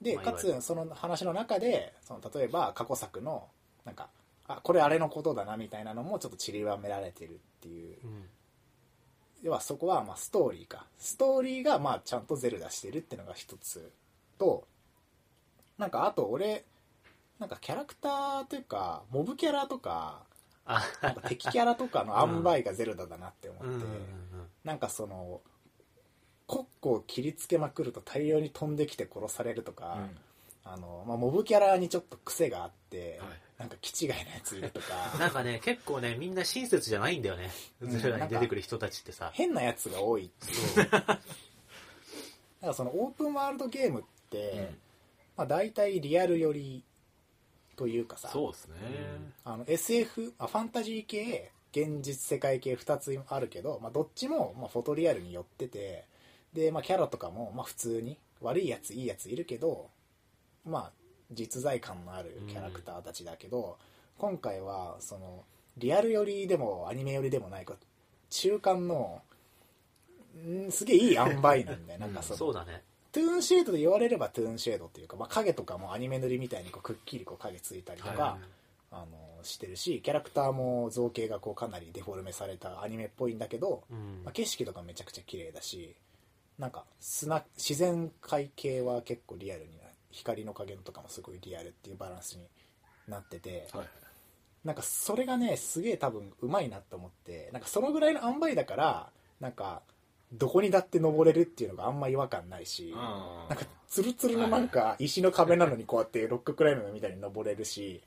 でかつその話の中でその例えば過去作のなんかあこれあれのことだなみたいなのもちょっと散りばめられてるっていううん要はそこはまあストーリーか。ストーリーがまあちゃんとゼルダしてるっていうのが一つとなんかあと俺なんかキャラクターというかモブキャラとかあなんか敵キャラとかの塩梅がゼルダだなって思って、うんうんうんなんかそのコッコを切りつけまくると大量に飛んできて殺されるとか、あのまあ、モブキャラにちょっと癖があって、はいなんか気違いなやついるとか。なんかね結構ねみんな親切じゃないんだよね。うん。ゼルダに出てくる人たちってさ。変なやつが多いっていう。だからそのオープンワールドゲームって、まあ、大体リアル寄りというかさ。そうですね、あの SF あファンタジー系現実世界系2つあるけど、まあ、どっちもまあフォトリアルに寄っててで、まあ、キャラとかもまあ普通に悪いやついいやついるけどまあ実在感のあるキャラクターたちだけど、今回はそのリアル寄りでもアニメ寄りでもないか中間のんすげえいい塩梅なんだよ なんかそのそうだね。トゥーンシェードで言われればトゥーンシェードっていうか、まあ、影とかもアニメ塗りみたいにこうくっきりこう影ついたりとか、はあのしてるしキャラクターも造形がこうかなりデフォルメされたアニメっぽいんだけど、うん。まあ、景色とかめちゃくちゃ綺麗だしなんか砂自然界系は結構リアルにな光の加減とかもすごいリアルっていうバランスになっててはい。なんかそれがねすげえ多分うまいなと思ってなんかそのぐらいの塩梅だからなんかどこにだって登れるっていうのがあんま違和感ないし、あなんかツルツルのなんか石の壁なのにこうやってロッククライムみたいに登れるし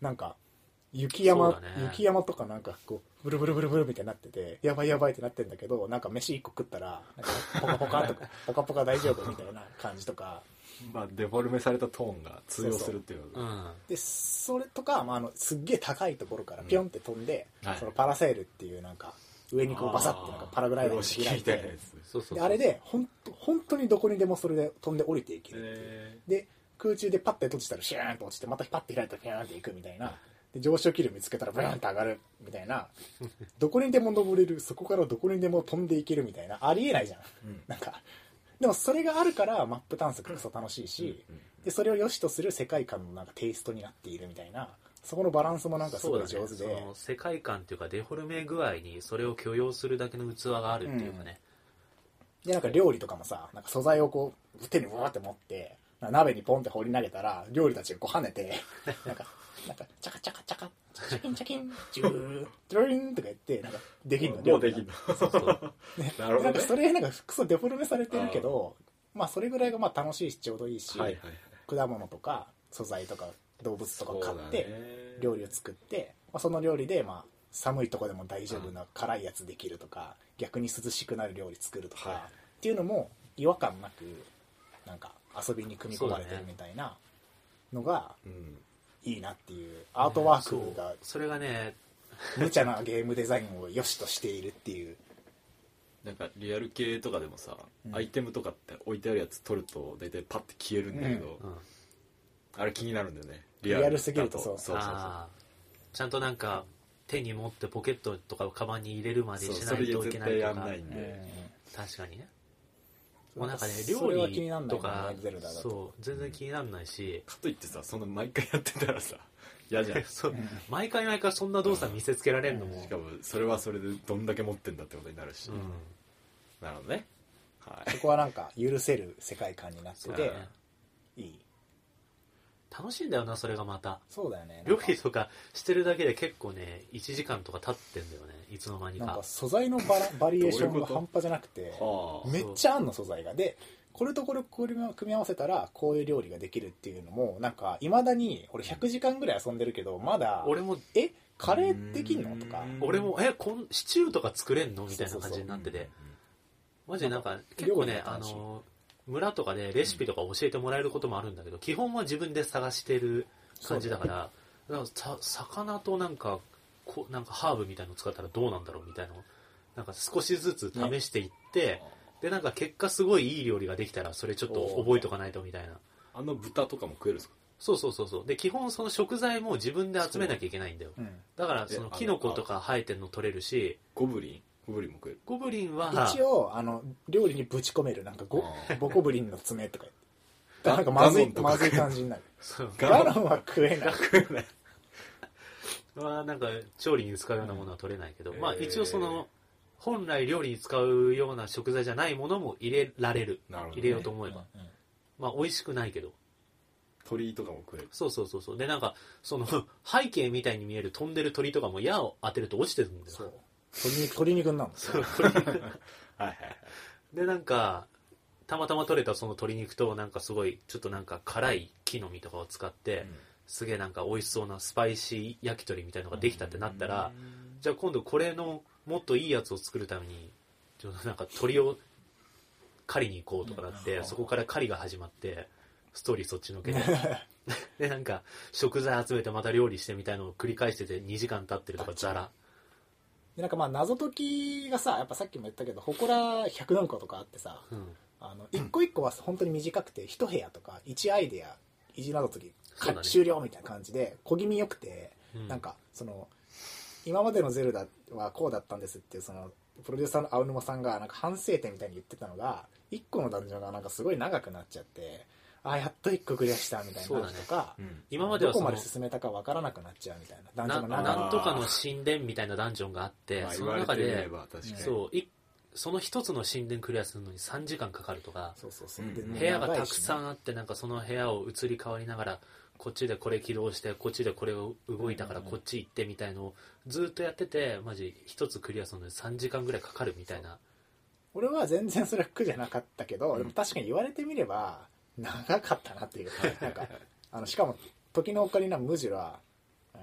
なんか雪山、ね。雪山とかなんかこうブルブルブルブルみたいになっててやばいやばいってなってんだけどなんか飯一個食ったらなんかポカポカとかポカポカ大丈夫みたいな感じとかまあデフォルメされたトーンが通用するっていう。のがう。ん。でそれとか、まあ、あのすっげえ高いところからピョンって飛んで、はい。そのパラセールっていうなんか上にこうバサッてなんかパラグライダー風呂に開いて。あれで本当本当にどこにでもそれで飛んで降りていけるっていう。えで空中でパッて閉じたらシューンと落ちてまたパッて開いたらピューンっていくみたいな。で上昇気流見つけたらブーンって上がるみたいな。どこにでも登れるそこからどこにでも飛んでいけるみたいな。ありえないじゃん、うん。なんかでもそれがあるからマップ探索クソ楽しいし、でそれを良しとする世界観のなんかテイストになっているみたいなそこのバランスもなんかすごい上手で、ね世界観っていうかデフォルメ具合にそれを許容するだけの器があるっていうかね、でなんか料理とかもさなんか素材をこう手にわーって持って鍋にポンって放り投げたら料理たちがこう跳ねて なんかなんかチャカチャカチャカチャキンチャキンジュードゥルンとか言ってなんかできるのもうできんのそうそうねなるほどねなんかそれなんかクソデフォルメされてるけどまあそれぐらいがまあ楽しいしちょうどいいし、はいはいはい果物とか素材とか動物とか買って料理を作って、まあ、その料理でまあ寒いとこでも大丈夫な辛いやつできるとか、逆に涼しくなる料理作るとか、はいっていうのも違和感なくなんか遊びに組み込まれてるみたいなのがうんいいなっていうアートワークがそれがね無茶なゲームデザインを良しとしているっていう。なんかリアル系とかでもさ、うん。アイテムとかって置いてあるやつ取ると大体パッて消えるんだけど、うん。あれ気になるんだよね。リアル。すぎるとだそう。そうそうそう。あー。ちゃんとなんか手に持ってポケットとかカバンに入れるまでそうしないといそれ絶けないとか。対やんないんで、確かにね。うんもうなんかねそ料れは気にな理と。かそう全然気にならないし。かといってさその毎回やってたらさ 嫌じゃん。しそう。毎回毎回そんな動作見せつけられるのも、かもそれはそれでどんだけ持ってんだってことになるし、うん。なるほどね。はい。そこはなんか許せる世界観になってていい楽しいんだよなそれがまた。そうだよね。料か理とかしてるだけで結構ね1時間とか経ってんだよねいつの間にか。なんか素材のバラ バリエーションが半端じゃなくてはあ。めっちゃあんの素材が。でこれとこれこれ組み合わせたらこういう料理ができるっていうのもなんかいまだに俺100時間ぐらい遊んでるけどまだ俺もえカレーできんの？とか。うん。俺もえこんシチューとか作れんの？みたいな感じになってて。マジでなんか結構ねあの村とかでレシピとか教えてもらえることもあるんだけど基本は自分で探してる感じだから魚となんかこなんかハーブみたいの使ったらどうなんだろうみたいななんか少しずつ試していって、でなんか結果すごいいい料理ができたらそれちょっと覚えとかないとみたいな。あの豚とかも食えるんですか？そうそうそうそう。で基本その食材も自分で集めなきゃいけないんだよ。うん。だからそのキノコとか生えてるの取れるしゴブリン？ゴブリンも食える。ゴブリンは一応あ。の料理にぶち込めるなんかゴあー。ボコブリンの爪とかだからなんかまずいまずい感じになる。そう。ガロンは食えない。まあなんか調理に使うようなものは取れないけど、うんまあ一応その本来料理に使うような食材じゃないものも入れられる。なるほどね。入れようと思えば、うんまあ美味しくないけど。鳥とかも食える。そうそうそうそう。でなんかその 背景みたいに見える飛んでる鳥とかも矢を当てると落ちてるんだよ。そう鶏肉鶏肉になるの？そう鳥はいはいはい。でなんかたまたま取れたその鶏肉となんかすごいちょっとなんか辛い木の実とかを使って、すげえなんか美味しそうなスパイシー焼き鳥みたいのができたってなったら、じゃあ今度これのもっといいやつを作るためにちょっとなんか鳥を狩りに行こうとかなって、うん。そこから狩りが始まってストーリーそっちのけで。でなんか食材集めてまた料理してみたいのを繰り返してて2時間経ってるとかザラでなんかまあ謎解きがさやっぱさっきも言ったけど祠100何個とかあってさうん。あの一個一個は本当に短くて一部屋とか1アイデアいじ謎解きそうだね。終了みたいな感じで小気味よくて、うん。なんかその今までのゼルダはこうだったんですっていうそのプロデューサーの青沼さんがなんか反省点みたいに言ってたのが1個のダンジョンがなんかすごい長くなっちゃってあやっと1個クリアしたみたいな話とか、うん。今まではどこまで進めたかわからなくなっちゃうみたいなダンジョなンの長さなんとかの神殿みたいなダンジョンがあって、まあその中でそういその一つの神殿クリアするのに3時間かかるとかそうそうそう、うん。で部屋がたくさんあってなんかその部屋を移り変わりながらこっちでこれ起動してこっちでこれを動いたからこっち行ってみたいのをずっとやっててマジ一つクリアするのに3時間ぐらいかかるみたいな。俺は全然それは苦じゃなかったけど、うんでも確かに言われてみれば長かったなっていう なんかあのしかも時のオカリナムジュラうん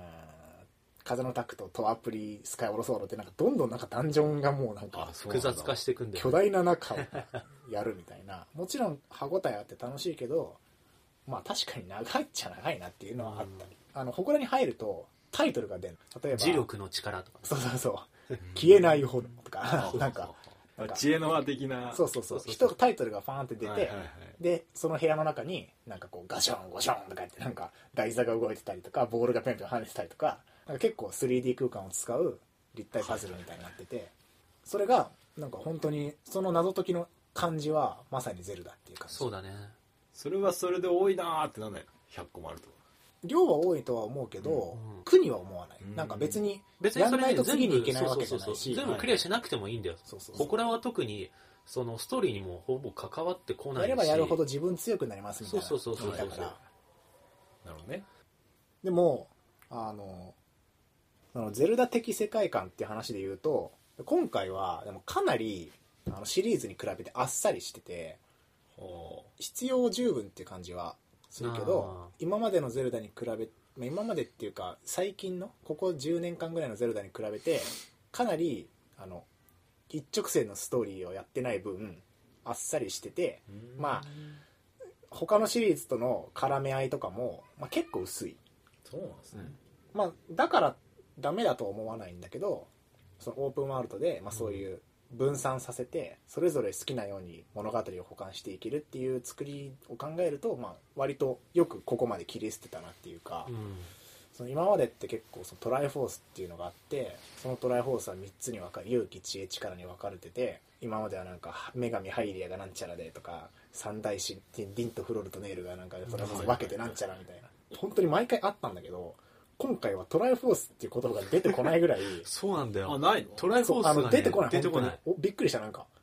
風のタクトとアプリスカイオロソーロってなんかどんどんなんかダンジョンがもうなんか複雑化していくんで巨大な中をやるみたいなもちろん歯応えあって楽しいけどまあ確かに長いっちゃ長いなっていうのはあったり、あの祠に入るとタイトルが出る。例えば磁力の力とか。そうそうそう。消えない炎とかなんかなんか知恵の輪的な。そうそう。そうそうそう。人タイトルがファーンって出て、はいはいはいでその部屋の中になんかこうガションゴションとかやってなんか台座が動いてたりとかボールがぴょんぴょん跳ねてたりとかなんか結構 3D 空間を使う立体パズルみたいになっててそれがなんか本当にその謎解きの感じはまさにゼルダっていう感じ。そうだね。それはそれで多いなーってなんない？の100個もあると。量は多いとは思うけど、うん苦には思わない、うん。なんか別に別にやんないと次に行けないわけじゃないし。全部クリアしなくてもいいんだよ。そうそうそう。祠は特にそのストーリーにもほぼ関わってこないし。やればやるほど自分強くなりますみたいな。そうそうそうそうだからなる。ほどね。でもあのそのゼルダ的世界観っていう話で言うと今回はでもかなりあのシリーズに比べてあっさりしててほ必要十分っていう感じはするけどあ今までのゼルダに比べまあ今までっていうか最近のここ10年間ぐらいのゼルダに比べてかなりあの一直線のストーリーをやってない分あっさりしててうまあ他のシリーズとの絡め合いとかも、まあ、結構薄い。そうなんですね。まあ、だからダメだとは思わないんだけどそのオープンワールドで、まあ、そういう分散させてそれぞれ好きなように物語を保管していけるっていう作りを考えると、まあ、割とよくここまで切り捨てたなっていうか、うんその今までって結構そのトライフォースっていうのがあってそのトライフォースは3つに分かる。勇気知恵力に分かれてて今まではなんか女神ハイリアがなんちゃらでとか三大神ディンディンとフロルとネイルがなんかトライフォース分けてなんちゃらみたいな。本当に毎回あったんだけど今回はトライフォースっていう言葉が出てこないぐらい そうなんだよ。あないの？トライフォースが、ね、出てこない。出てこない。おびっくりしたなんか。え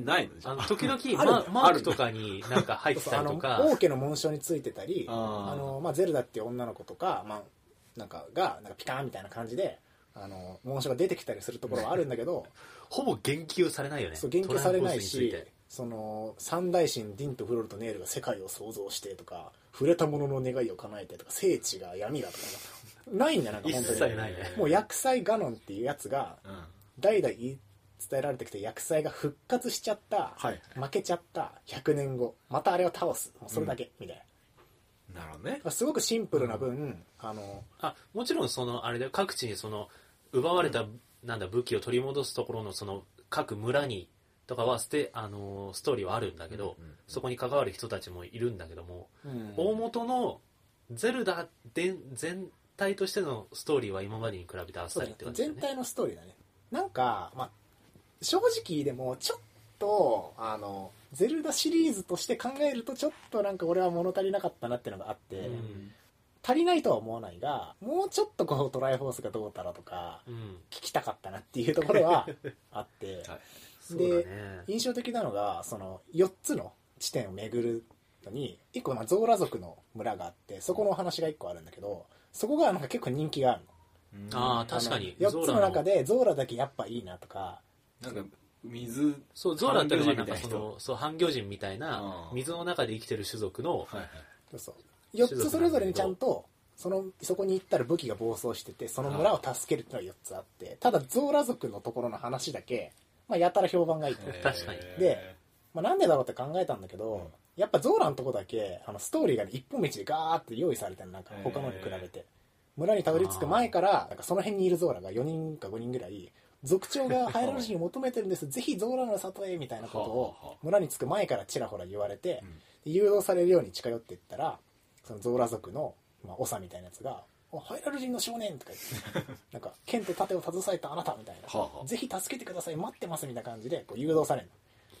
ないの？じゃああの時々ママークとかになんか入ってたりとか。王家の紋章についてたりあの、まあ、ゼルダっていう女の子とか,、まあ、なんかがなんかピカーンみたいな感じであの紋章が出てきたりするところはあるんだけど ほぼ言及されないよね。そう言及されないして。その三大神ディンとフロルとネイルが世界を創造してとか触れたものの願いを叶えてとか聖地が闇だとかないんだよなんか一本当に。切ないね。もう薬剤ガノンっていうやつがうん。代々言い伝えられてきた薬剤が復活しちゃった、はい。負けちゃった100年後。またあれを倒す。もうそれだけ、みたいな。るほどね。なすごくシンプルな分、あのあもちろんそのあれで各地にその奪われた、なんだ武器を取り戻すところのその各村にとかはステあのストーリーはあるんだけど、うんうんそこに関わる人たちもいるんだけども、うん。大元のゼルダで全体としてのストーリーは今までに比べてあっさりって感じね。全体のストーリーだね。なんか、まあ、正直でもちょっとあのゼルダシリーズとして考えるとちょっとなんか俺は物足りなかったなっていうのがあって、うん。足りないとは思わないがもうちょっとこうトライフォースがどうたらとかうん。聞きたかったなっていうところは あって、はい。そうだね。印象的なのがその4つの地点を巡るのに1個まあゾーラ族の村があってそこのお話が1個あるんだけどそこがなんか結構人気があるの。ああ確かに。4つの中でゾーラだけやっぱいいなとかなんか水そうゾーラっていうのはなんかそ半魚人みたいな人。のそう半魚人みたいなうん水の中で生きてる種族のはいはいそうそう。4つそれぞれにちゃんとそのそこに行ったら武器が暴走しててその村を助けるっていうのが4つあってただゾーラ族のところの話だけ、まあ、やたら評判がいいと、確かに。でまあ、なんでだろうって考えたんだけど、やっぱゾーラのとこだけあのストーリーが、ね、一本道でガーって用意されてるなんか他のに比べて、村にたどり着く前からなんかその辺にいるゾーラが4人か5人ぐらい族長がハイラル人を求めてるんです。ぜひゾーラの里へみたいなことを村に着く前からちらほら言われて、うん。誘導されるように近寄っていったらそのゾーラ族の、まあ、長みたいなやつが「おハイラル人の少年」とか言って なんか剣と盾を携えたあなたみたいな、ぜひ助けてください待ってますみたいな感じでこう誘導されるの。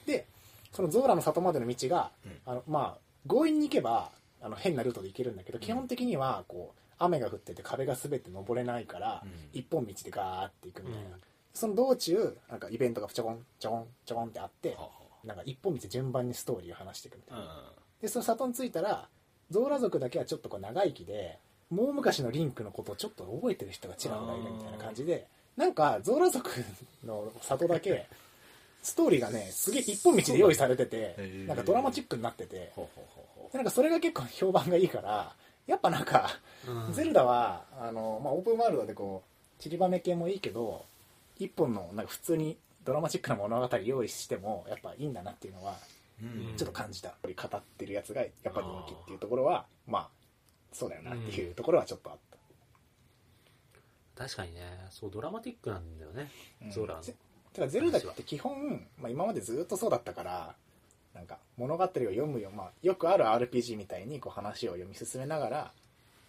でそのゾーラの里までの道が、うん。あのまあ強引に行けばあの変なルートで行けるんだけど、基本的にはこう雨が降ってて壁が滑って登れないから、うん。一本道でガーって行くみたいな、うんその道中なんかイベントがちょこんちょこんちょこんってあってはなんか一本道順番にストーリーを話していくみたいな、でその里に着いたらゾーラ族だけはちょっとこう長生きでもう昔のリンクのことをちょっと覚えてる人がちらほらいるみたいな感じでなんかゾーラ族の里だけストーリーがねすげえ一本道で用意されててなんかドラマチックになっててなんかそれが結構評判がいいからやっぱなんかうん。ゼルダはあの、まあ、オープンワールドでこう散りばめ系もいいけど一本のなんか普通にドラマチックな物語用意してもやっぱいいんだなっていうのはううん。ちょっと感じた、やっぱり語ってるやつがやっぱり人気っていうところはまあそうだよなっていうところはちょっとあった、確かにね。そうドラマティックなんだよね。うん。ゾーラの。ぜてかゼルダって基本、まあ、今までずっとそうだったからなんか物語を読むよ、まあ、よくある RPG みたいにこう話を読み進めながら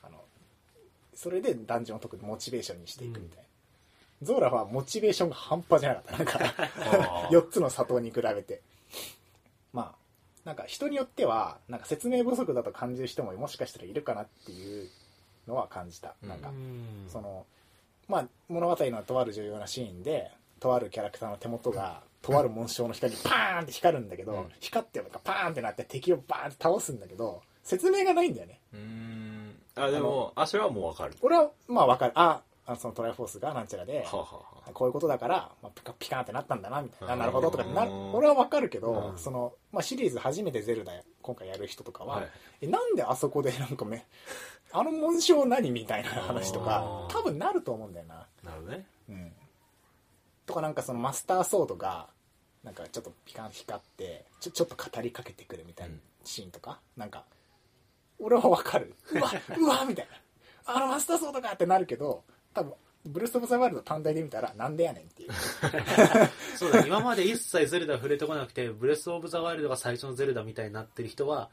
あのそれでダンジョンを解くモチベーションにしていくみたいな、ゾーラはモチベーションが半端じゃなかった。なんかあー。4つの里に比べて。まあなんか人によってはなんか説明不足だと感じる人ももしかしたらいるかなっていうのは感じた。なんか、うんそのまあ物語のとある重要なシーンでとあるキャラクターの手元がとある紋章の光にパーンって光るんだけど、うん。光ってなんかパーンってなって敵をバーンって倒すんだけど説明がないんだよね。うん。あでもアシュラはもうわかる。俺はまあわかる。ああそのトライフォースがなんちゃらで、はあはあはあ。こういうことだから、まあ、ピカピカってなったんだなみたいな。なるほどとかな俺はわかるけど、うん。そのまあ、シリーズ初めてゼルダ今回やる人とかは、はい。えなんであそこでなんかめあの紋章何みたいな話とか多分なると思うんだよな、なるほどね。うん、とかなんかそのマスターソードがなんかちょっとピカン光ってちょちょっと語りかけてくるみたいなシーンとか、なんか俺はわかる。うわうわみたいな。あのマスターソードかってなるけど多分ブルース・オブ・ザ・ワールド単体で見たらなんでやねんっていう。そうだ今まで一切ゼルダ触れてこなくてブレス・オブ・ザ・ワイルドが最初のゼルダみたいになってる人は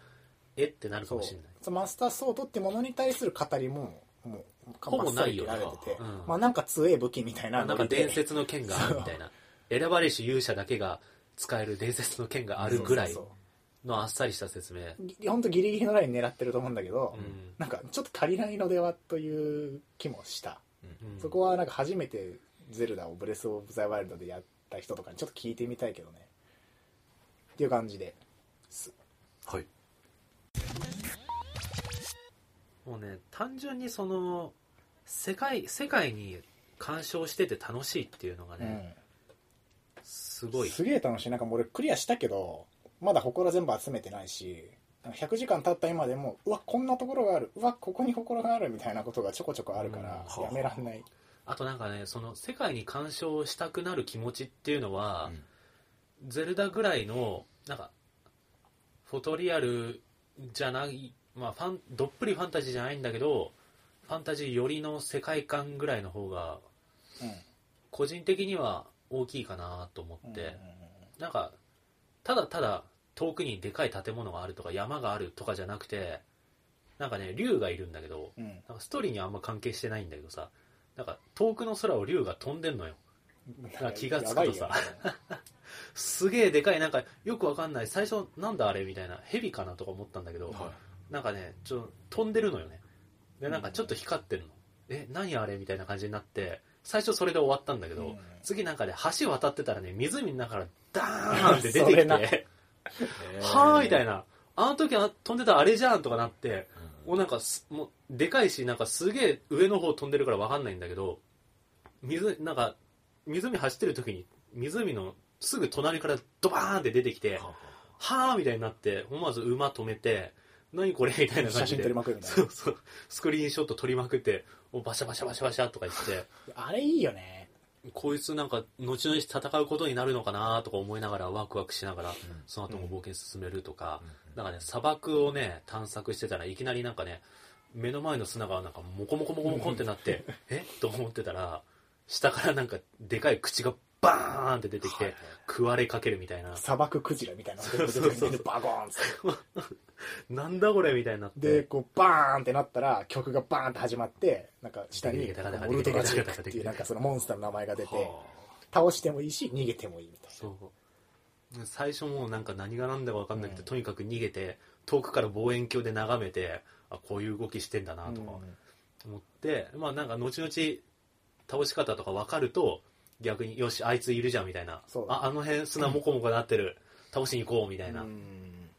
えってなるかもしれない。マスターソードってものに対する語りももうほぼないよバッサリ切られてて、うん。まあなんか強え武器みたいななんか伝説の剣があるみたいな。選ばれし勇者だけが使える伝説の剣があるぐらいのあっさりした説明。そうほんとギリギリのライン狙ってると思うんだけど、うん。なんかちょっと足りないのではという気もした、うんそこはなんか初めてゼルダをブレス・オブ・ザ・ワイルドでやった人とかにちょっと聞いてみたいけどね。っていう感じで。す。はい。もうね単純にその世界世界に干渉してて楽しいっていうのがね、すごい。すげえ楽しい。なんかもう俺クリアしたけどまだ祠全部集めてないし100時間経った今でもうわこんなところがある。うわここに祠があるみたいなことがちょこちょこあるからうんやめらんない、あとなんかねその世界に干渉したくなる気持ちっていうのは、ゼルダぐらいのなんかフォトリアルじゃない、まあ、ファンどっぷりファンタジーじゃないんだけどファンタジー寄りの世界観ぐらいの方が個人的には大きいかなと思って、うんうん。なんかただただ遠くにでかい建物があるとか山があるとかじゃなくてなんかね竜がいるんだけどうん。なんかストーリーにはあんま関係してないんだけどさなんか遠くの空を竜が飛んでんのよ。うんなんか気がつくとさ。やばいよ。ね すげえでかいなんかよくわかんない。最初なんだあれみたいなヘビかなとか思ったんだけど、はなんかねちょ飛んでるのよね。でなんかちょっと光ってるの、え何あれみたいな感じになって最初それで終わったんだけど、うん。次なんかね橋渡ってたらね湖の中からダーンって出てきそれな。てい はーみたいな、なあの時は飛んでたあれじゃんとかなってもうなんかすもうでかいしなんかすげえ上の方飛んでるからわかんないんだけど水なんか湖走ってる時に湖のすぐ隣からドバーンって出てきてはーみたいになって思わず馬止めて何これみたいな感写真じで撮りまくるみたいそうそう。スクリーンショット撮りまくってバシャバシャバシャバシャとか言って。な あれいいよねこいつなんか後々戦うことになるのかなとか思いながらワクワクしながらその後も冒険進めるとか、なんかね砂漠をね探索してたらいきなりなんかね目の前の砂がなんかモコモコモコモコってなって え？と思ってたら下からなんかでかい口がバーンって出てきて食われかけるみたいな。砂漠クジラみたいな。のが出てくるんでバゴーンって。なんだこれみたいになって。でこうバーンってなったら曲がバーンって始まってなんか下にダカダカオルテガジェクっていうなんかそのモンスターの名前が出ては倒してもいいし逃げてもいいみたいそう。最初もうなんか何が何だか分かんなくて、うんとにかく逃げて遠くから望遠鏡で眺めてあこういう動きしてんだななとか思って、まあなんか後々倒し方とか分かると逆によしあいついるじゃんみたいな。そうだああの辺砂モコモコなってる。倒しに行こうみたいな、うん。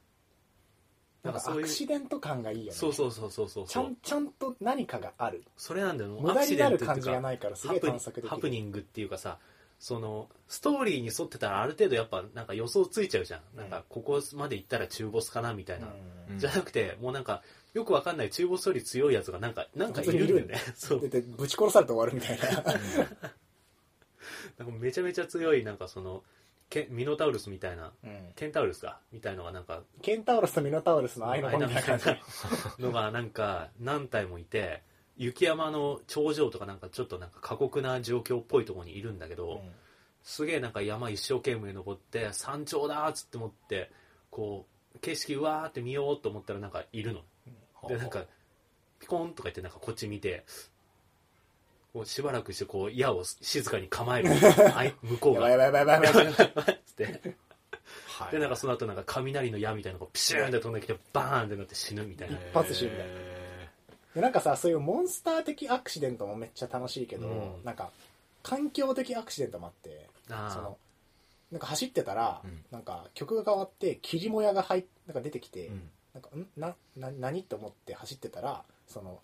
なんかそういう。アクシデント感がいいよね。そうそうそうそうそうちゃんちゃんと何かがある。それなんだよ。無駄になる感じがないからすげえ探索できる。ハプニングっていうかさそのストーリーに沿ってたらある程度やっぱなんか予想ついちゃうじゃん、なんかここまで行ったら中ボスかなみたいな、うん。じゃなくてもうなんかよくわかんない中ボスより強いやつがなんかなんかいるんだよね。そう。ぶち殺されて終わるみたいな なんかめちゃめちゃ強いなんかそのケミノタウルスみたいなうん。ケンタウルスか？みたいのがなんかケンタウロスとミノタウロスの愛の子みたいな。感じのがなんか何体もいて雪山の頂上とかなんかちょっとなんか過酷な状況っぽいところにいるんだけど、すげえなんか山一生懸命登って山頂だーっつって思ってこう景色うわーって見ようと思ったらなんかいるの。でなんかピコンとか言ってなんかこっち見てこうしばらくしてこう矢を静かに構える。あい向こうが。やばいやばいやばいやばい。やばいつって。はい。でなんかその後なんか雷の矢みたいなのがピシューンって飛んできてバーンってなって死ぬみたいな。一発死んだよへでなんかさそういうモンスター的アクシデントもめっちゃ楽しいけど、うん。なんか環境的アクシデントもあってそのなんか走ってたら、うん。なんか曲が変わって霧もやが入っなんか出てきて、ーうん。なんかん？なな何と思って走ってたらその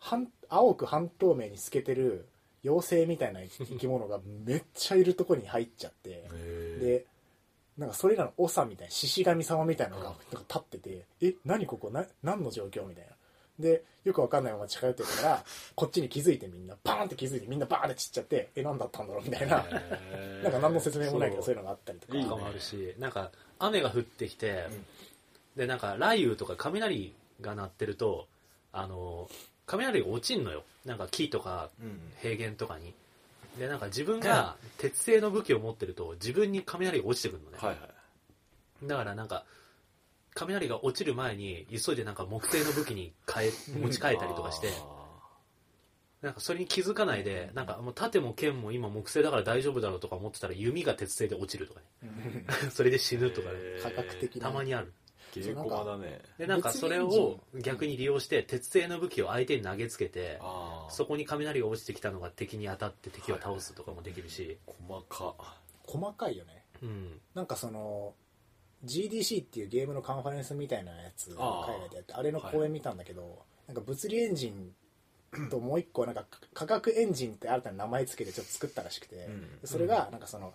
半青く半透明に透けてる妖精みたいな 生き物がめっちゃいるとこに入っちゃってでなんかそれらの長みたいな獅子神様みたいなのがうんなんか立ってて「え何ここ？な何の状況?」みたいな。でよくわかんないまま近寄ってるからこっちに気づいてみんなバーンって気づいてみんなバーンって散っちゃって「え何だったんだろう?」みたいな。なんか何の説明もないけどそそうういうのがあったりとか。いいかもあるしなんか雨が降ってきて、うん。でなんか雷雨とか雷が鳴ってるとあの雷が落ちんのよ。なんか木とかうん平原とかに。でなんか自分が鉄製の武器を持ってると自分に雷が落ちてくるのね、はいはい。だからなんか雷が落ちる前に急いでなんか木製の武器に変え持ち替えたりとかして。なんかそれに気づかないでなんかもう盾も剣も今木製だから大丈夫だろうとか思ってたら弓が鉄製で落ちるとかね。それで死ぬとかね。科学的な。たまにある稽古場だねでなんかそれを逆に利用して鉄製の武器を相手に投げつけてそこに雷が落ちてきたのが敵に当たって敵を倒すとかもできるし、細か細かいよね。うん、なんかその GDC っていうゲームのカンファレンスみたいなやつ海外でやってあれの公演見たんだけど、なんか物理エンジンともう一個なんか科学エンジンって新たな名前つけてちょっと作ったらしくて、うん。それがなんかその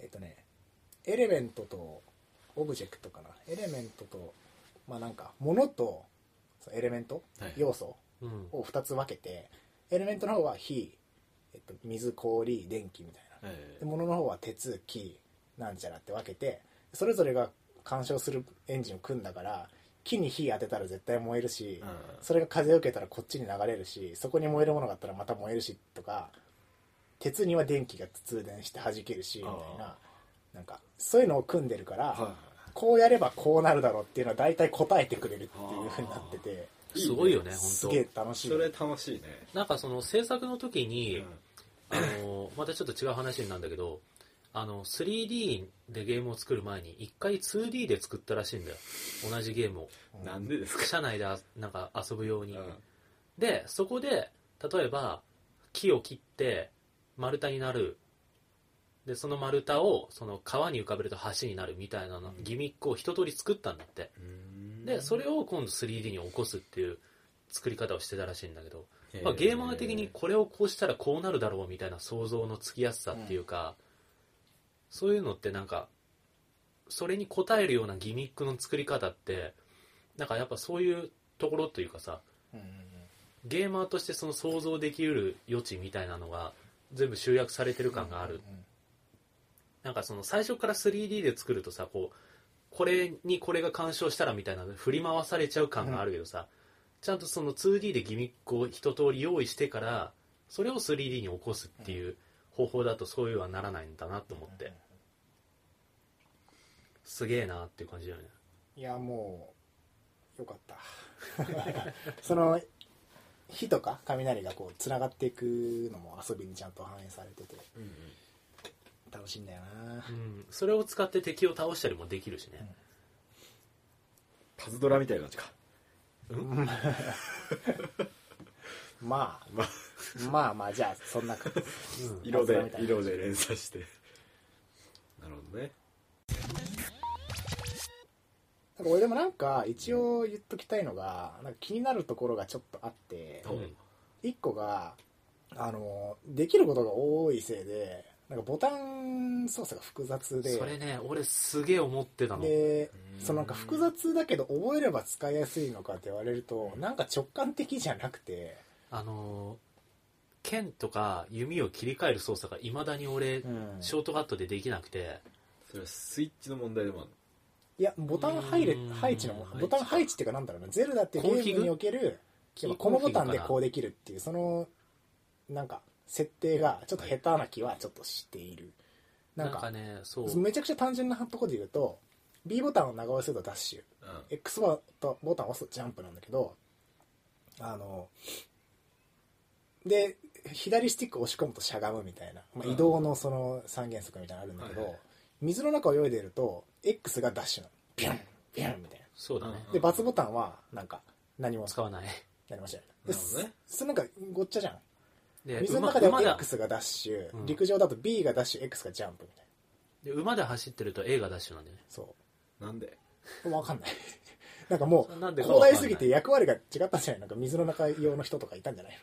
えっとねエレメントとオブジェクトかな。エレメントとまあなんか物とエレメントはい。要素うん。を2つ分けてエレメントの方は火、えっと、水氷電気みたいな。えで物の方は鉄木なんちゃらって分けてそれぞれが干渉するエンジンを組んだから木に火当てたら絶対燃えるし、それが風を受けたらこっちに流れるしそこに燃えるものがあったらまた燃えるしとか鉄には電気が通電して弾けるしみたいな。あなんかそういうのを組んでるから、はこうやればこうなるだろうっていうのは大体答えてくれるっていう風になってて。すごいよねす本当。げえ楽しい。それ楽しいね。なんかその制作の時に、うん。あのまたちょっと違う話になるんだけどあの 3D でゲームを作る前に一回 2D で作ったらしいんだよ。同じゲームを。なんでですか？社内であなんか遊ぶように、うん。でそこで例えば木を切って丸太になるでその丸太をその川に浮かべると橋になるみたいなのギミックを一通り作ったんだって。でそれを今度 3D に起こすっていう作り方をしてたらしいんだけど、まあ、ゲーマー的にこれをこうしたらこうなるだろうみたいな想像のつきやすさっていうか、そういうのってなんかそれに応えるようなギミックの作り方ってなんかやっぱそういうところというかさうん。うんゲーマーとしてその想像できる余地みたいなのが全部集約されてる感がある、なんかその最初から 3D で作るとさこうこれにこれが干渉したらみたいな振り回されちゃう感があるけどさ、ちゃんとその 2D でギミックを一通り用意してからそれを 3D に起こすっていう方法だとそういうはならないんだなと思って。すげえなっていう感じだよね。いやもうよかった。その火とか雷がこうつながっていくのも遊びにちゃんと反映されてて。うんうん楽しいんだよな。うん。それを使って敵を倒したりもできるしね、パズドラみたいな感じか。まあ まあ。まあまあじゃあそんな感じうん色でパズドラみたいな。色で連鎖して。なるほどね。なんか俺でもなんか一応言っときたいのがなんか気になるところがちょっとあってうん。一個があのできることが多いせいでなんかボタン操作が複雑で。それね俺すげえ思ってたの。でうん。そのなんか複雑だけど覚えれば使いやすいのかって言われるとなんか直感的じゃなくて、あのー剣とか弓を切り替える操作がいまだに俺、うん。ショートカットでできなくて。それはスイッチの問題でもあるいやボタン配列うん。配置のボタン配置っていうかなんだろうな。ゼルダってゲコンフィグ？ームにおけるこのボタンでこうできるっていうそのなんか設定がちょっと下手な気はちょっとしている。なんんかねそう。めちゃくちゃ単純なところで言うと B ボタンを長押しするとダッシュ。うん。X ボタンボタンを押すとジャンプなんだけどあので左スティックを押し込むとしゃがむみたいな、まあ、うん。移動のその三原則みたいなのあるんだけど、はいはい。水の中を泳いでいると X がダッシュなの。ビュンビュンみたいな。そうだね、うんで×ボタンはなんか何も使わない。やりましたよねでね。そそれなんかごっちゃじゃんで水の中では馬馬だ。X がダッシュ、うん。陸上だと B がダッシュ X がジャンプみたいな。で馬で走ってると A がダッシュなんでね。そなんで？う分かんない。なんかもうなんでか広わかんない。大すぎて役割が違ったんじゃない？なんか水の中用の人とかいたんじゃない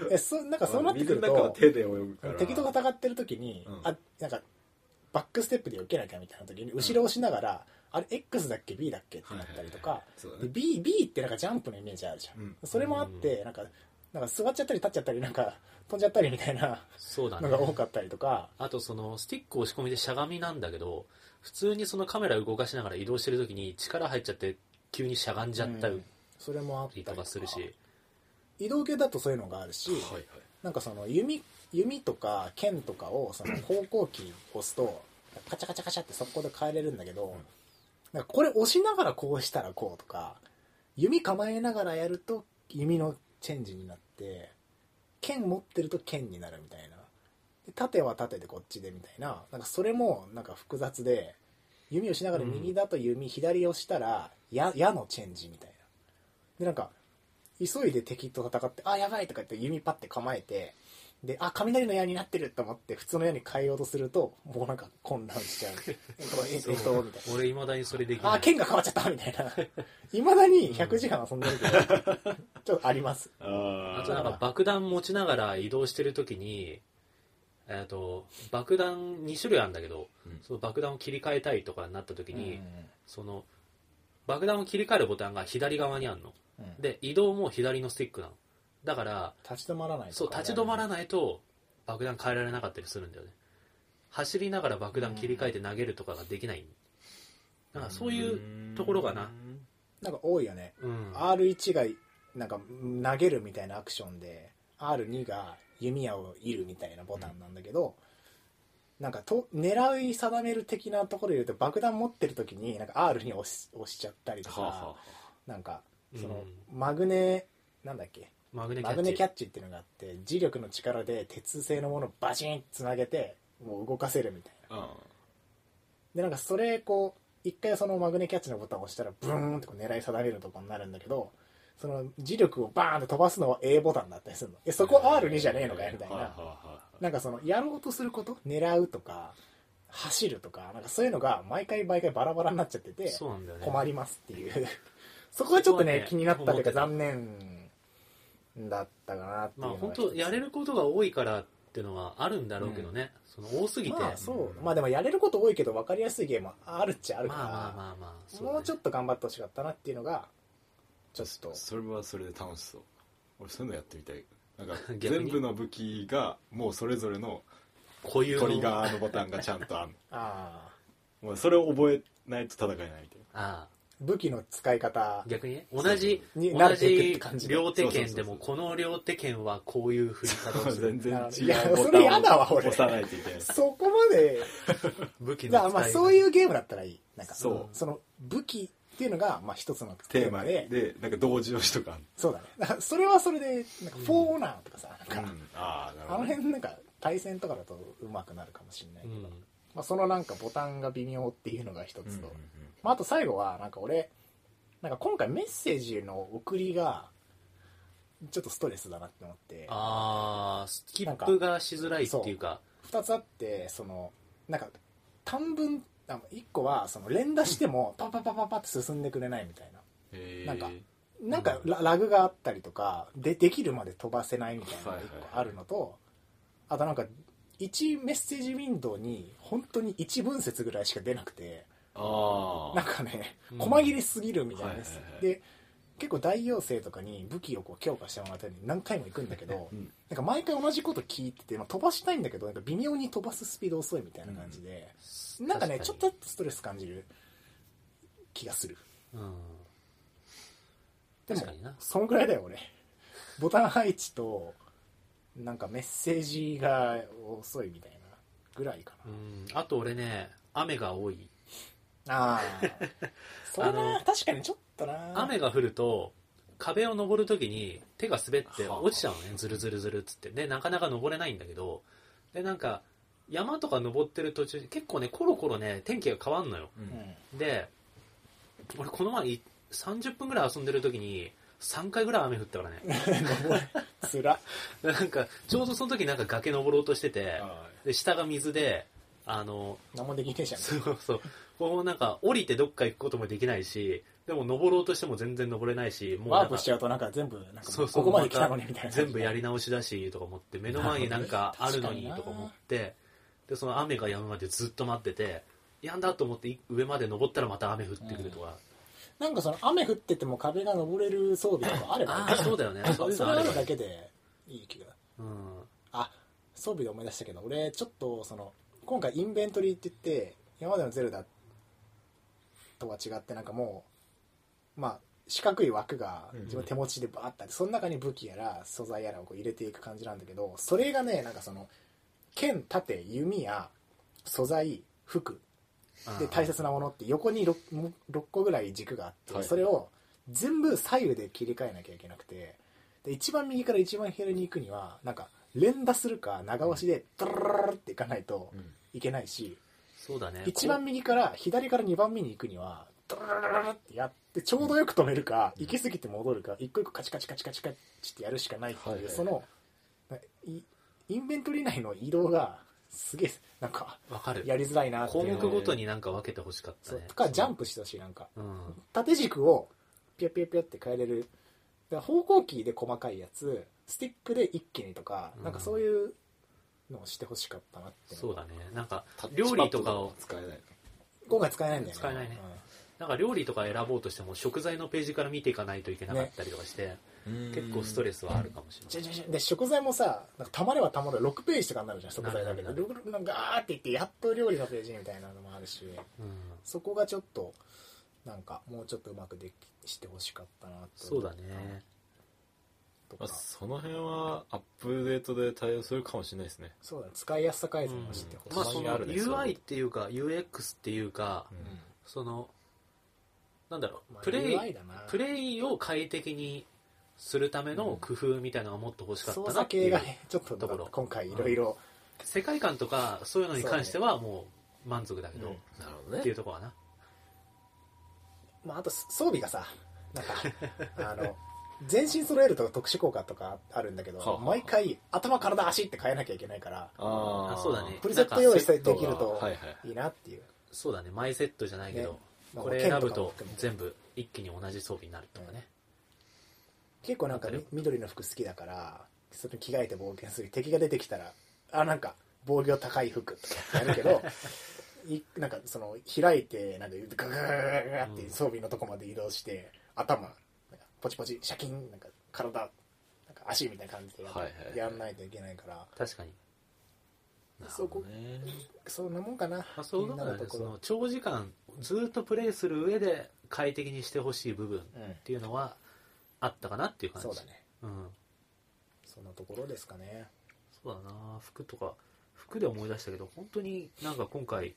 の？えそなんかそうなってくる水の中はと手で泳ぐから。敵と戦ってる時に、うん。あなんかバックステップで避けなきゃみたいな時に後ろを押しながら、あれ X だっけ？B だっけ？ってなったりとか、はいはいはい。そうだでね B, B ってなんかジャンプのイメージあるじゃん、うん。それもあってなんかなんか座っちゃったり立っちゃったりなんか飛んじゃったりみたいなそうだね。のが多かったりとか、あとそのスティック押し込みでしゃがみなんだけど普通にそのカメラ動かしながら移動してる時に力入っちゃって急にしゃがんじゃったうん。それもあったりとか。かするし、移動系だとそういうのがあるし、はいはい。なんかその弓弓とか剣とかをその方向キー押すとカチャカチャカチャって速攻で変えれるんだけど、なんかこれ押しながらこうしたらこうとか弓構えながらやると弓のチェンジになって剣持ってると剣になるみたいな。で縦は縦でこっちでみたいな。なんかそれもなんか複雑で弓をしながら右だと弓、左押したら矢矢のチェンジみたいな。でなんか急いで敵と戦ってあやばいとか言って弓パッて構えてであ雷の矢になってると思って普通の矢に変えようとするともうなんか混乱しちゃう。えっとえっとえっとみたいな。俺いまだにそれできない。あ剣が変わっちゃったみたいな。いまだに100時間遊んでるけど、ちょっとあります。ああとなんか爆弾持ちながら移動してる時に、えー、と爆弾2種類あるんだけど、うん。その爆弾を切り替えたいとかになった時に、うんその爆弾を切り替えるボタンが左側にあるの。うん。で移動も左のスティックなのだから立ち止まらないとそう立ち止まらいないと爆弾変えられなかったりするんだよね。走りながら爆弾切り替えて投げるとかができない。なんかそういうところがな。なんか多いよね。うん。R1 がなんか投げるみたいなアクションで R2 が弓矢を射るみたいなボタンなんだけど、なんかと狙い定める的なところで言うと爆弾持ってる時になんか R に押し押しちゃったりとか、はあはなんかそのうマグネなんだっけ？マグネキャッチ。マグネキャッチっていうのがあって磁力の力で鉄製のものをバチンつなげてもう動かせるみたいな。あでなんかそれこう一回そのマグネキャッチのボタンを押したらブーンってこう狙い定めるとこになるんだけどその磁力をバーンって飛ばすのは A ボタンだったりするの。えそこ R2 じゃねえのかよみたいな。なんかそのやろうとすること狙うとか走るとかなんかそういうのが毎回毎回バラバラになっちゃっててそうなんだよね。困りますっていう。そこはちょっとねそこはね気になったというか残念だったかなっていうまあ本当やれることが多いからっていうのはあるんだろうけどね、その多すぎて、まあそう。まあでもやれること多いけど分かりやすいゲームはあるっちゃあるから、まあまあまあまあそうだね。もうちょっと頑張ってほしかったなっていうのがちょっと。それはそれで楽しそう。俺そういうのやってみたい。なんか 全部の武器がもうそれぞれの固有の。トリガーのボタンがちゃんとある ああもうそれを覚えないと戦えないみたいあ武器の使い方。あ逆にね同じに同慣れていくってじ感じで。両手剣でもこの両手剣はこういう振り方をなする。全然違いやそれうボタンやだわ俺。を押さないといけない。そこまで。武器だからの使いまあそういうゲームだったらいい。なんかそう。その武器っていうのがまあ一つのテーマテーマででなんか同時押しとか。あるそうだね。だからそれはそれでなんかフォーオナーとかさ、なんか、うん。ああなるあのほどね。辺なんか対戦とかだと上手くなるかもしれないけど、うんまあ、そのなんかボタンが微妙っていうのが一つと、まあ、あと最後はなんか俺なんか今回メッセージの送りがちょっとストレスだなって思って。ああスキップがしづらいっていうか。2つあってそのなんか短文あ1個はその連打してもパパパパパって進んでくれないみたいな。なんかなんかララグがあったりとかでできるまで飛ばせないみたいなのが1個あるのとあとなんか1メッセージウィンドウに本当に1文節ぐらいしか出なくてなんかねうん。細切れすぎるみたいなです、で結構大妖精とかに武器をこう強化してもらったり何回も行くんだけど、うん。なんか毎回同じこと聞いてて、まあ、飛ばしたいんだけどなんか微妙に飛ばすスピード遅いみたいな感じで、なんかねちょっとストレス感じる。気がする。うん。でもそのぐらいだよ俺。ボタン配置となんかメッセージが遅いみたいなぐらいかうん。あと俺ね雨が多い。なああそれな確かにちょっとな。雨が降ると壁を登るときに手が滑ってはあ。落ちちゃうのね。ズルズルズルっつって。でなかなか登れないんだけどでなんか山とか登ってる途中結構ねコロコロね天気が変わんのよ。ううん。んで俺この前い30分ぐらい遊んでる時に3回ぐらい雨降ったからね。つらでなんかちょうどその時なんか崖登ろうとしててあで下が水であの何もできねえじゃん。そうそう。こうなんか降りてどっか行くこともできないしでも登ろうとしても全然登れないしもうワープしちゃうとなんか全部なんかそうそうここまで来たのにみたいな。全部やり直しだしとか思って目の前になんかあるのにとか思ってでその雨が止むまでずっと待っててやんだと思って上まで登ったらまた雨降ってくるとか、なんかその雨降ってても壁が登れる装備とかあればああそうだよね。そういうのあれあるだけでいい気が。うん。あ装備で思い出したけど俺ちょっとその今回インベントリーって言って今までのゼルダとは違ってなんかもうまあ四角い枠が自分手持ちでバーッてあってその中に武器やら素材やらをこう入れていく感じなんだけどそれがねなんかその剣盾弓や素材服で大切なものって横に 6, 6個ぐらい軸があって、はい。それを全部左右で切り替えなきゃいけなくてで一番右から一番左に行くにはなんか連打するか長押しでドロロロロっていかないとうん。いけないし、そうだね。一番右から左から2番目に行くにはドロロロロロってやってちょうどよく止めるか、行き過ぎて戻るか一個一個カチカチカチカチカチってやるしかないっていう、はいはい。そのいインベントリー内の移動がすげえなんかわかる。やりづらいなっていう。の項目ごとになんか分けてほしかったそうねとかジャンプしてほしいなんか。うん。縦軸をピュッピュッピュッって変えれる。だから方向キーで細かいやつスティックで一気にとか、うん。なんかそういうのをしてほしかったなって。そうだね。なんかタッチパッド料理とかを使えない。今回使えないんだよね。使えない。ねなんか料理とか選ぼうとしても食材のページから見ていかないといけなかったりとかして、結構ストレスはあるかもしれない、じゃじゃじゃで食材もさなんかたまればたまる6ページとかになるじゃん食材だけで。なんかガーっていってやっと料理のページみたいなのもあるしうん。そこがちょっとなんかもうちょっとうまくできしてほしかったなとそうだね。とか。まあ、その辺はアップデートで対応するかもしれないですね。そうだね。使いやすさ改善もしてほしい、まあそのたまにあそういう UI っていうか UX っていうか、うん。そのなんだろう、まあプレイプレイを快適にするための工夫みたいなのがもっと欲しかった操なっていう作系がねちょっとところ。今回いろいろ世界観とかそういうのに関してはもう満足だけど、うんなるほどっていうところかな。まあ、あと装備がさなんか あの全身揃えると特殊効果とかあるんだけど、はあはあ。毎回頭体足って変えなきゃいけないからああそうだね。プリセット用意してできるとはいはい。なっていう、そうだね。マイセットじゃないけど、ね。まあこれ選ぶ剣と全部一気に同じ装備になるとかね、結構なんか緑の服好きだからそれに着替えて冒険する。敵が出てきたらあなんか防御高い服とかやるけど いなんかその開いてなんかガガガガって装備のとこまで移動して、頭なんかポチポチシャキンなんか体なんか足みたいな感じでや,、んないといけないから。確かに、そこね。そんなもんかな、まあ、そうだね。その長時間ずっとプレイする上で快適にしてほしい部分っうんていうのはあったかなっていう感じ。そうだね。うん、そのところですかね。そうだな。服とか服で思い出したけど本当になんか今回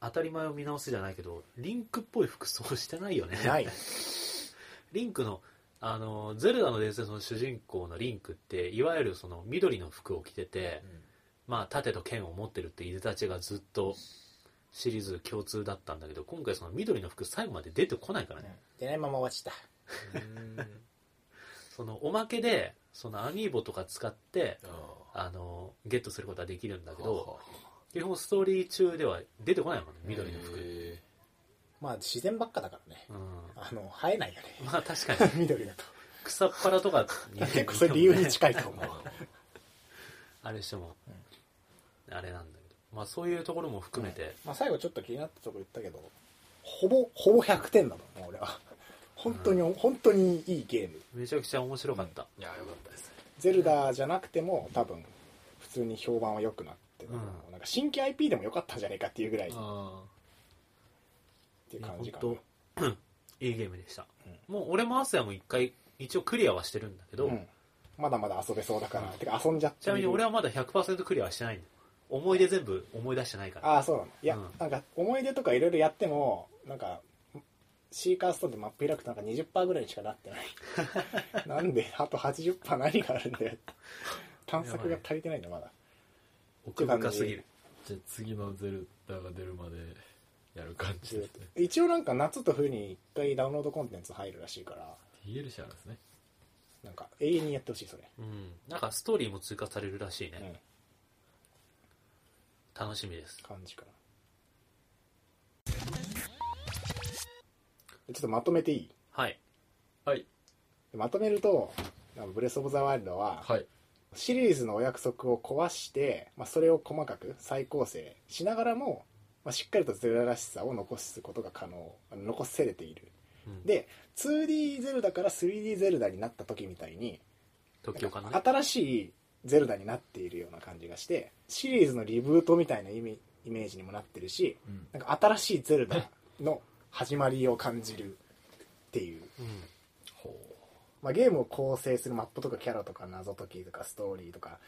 当たり前を見直すじゃないけどリンクっぽい服装してないよね。ない。リンクのあのゼルダの伝説の主人公のリンクっていわゆるその緑の服を着てて、まあ盾と剣を持ってるっていでたちがずっとシリーズ共通だったんだけど今回その緑の服最後まで出てこないからね、でないまま終わっちゃっそのおまけでそのアミーボとか使ってああのゲットすることはできるんだけーど基本ストーリー中では出てこないもんね緑の服、まあ自然ばっかだからね。うあの生えないよね。ん、まあ確かに。緑だと。草っぱらとかに結構それ理由に近いと思う。あれしても、あれなんだけど。まあそういうところも含めて、まあ、最後ちょっと気になったとこ言ったけどほぼほぼ100点だもんね俺は本当に、本当にいいゲーム。めちゃくちゃ面白かった、いやよかったです。ねゼルダじゃなくても多分普通に評判は良くなってる、う。ん。なんか新規 IP でも良かったんじゃないかっていうぐらい。っあ。ていう感じかな、本当 いいゲームでした、もう俺もアスヤも一回一応クリアはしてるんだけど、うん。まだまだ遊べそうだから、うん。てか遊んじゃってちなみに俺はまだ100%クリアはしてないんだよ思い出全部思い出してないから。ああそうなの。いや、うん。なんか思い出とかいろいろやってもなんかシーカーストーンでマップ開くとなんか20%ぐらいにしかなってない。なんであと80%何があるんだよ探索が足りてないんだまだ。奥深すぎる。じゃあ次のゼルダが出るまでやる感じですね。一応なんか夏と冬に1回ダウンロードコンテンツ入るらしいから。DLC あるんですね。なんか永遠にやってほしいそれ、うん。なんかストーリーも追加されるらしいね、うん、楽しみです。感じかなちょっとまとめていい？はい。はい。まとめるとブレス・オブ・ザ・ワイルドははい。シリーズのお約束を壊して、まあ、それを細かく再構成しながらも、まあ、しっかりとゼルダらしさを残すことが可能あの残せれている。うん。で 2D ゼルダから 3D ゼルダになった時みたいに特許かなね。新しいゼルダになっているような感じがしてシリーズのリブートみたいなイメイメージにもなってるしうん。なんか新しいゼルダの始まりを感じるっていう、まあ、ゲームを構成するマップとかキャラとか謎解きとかストーリーとか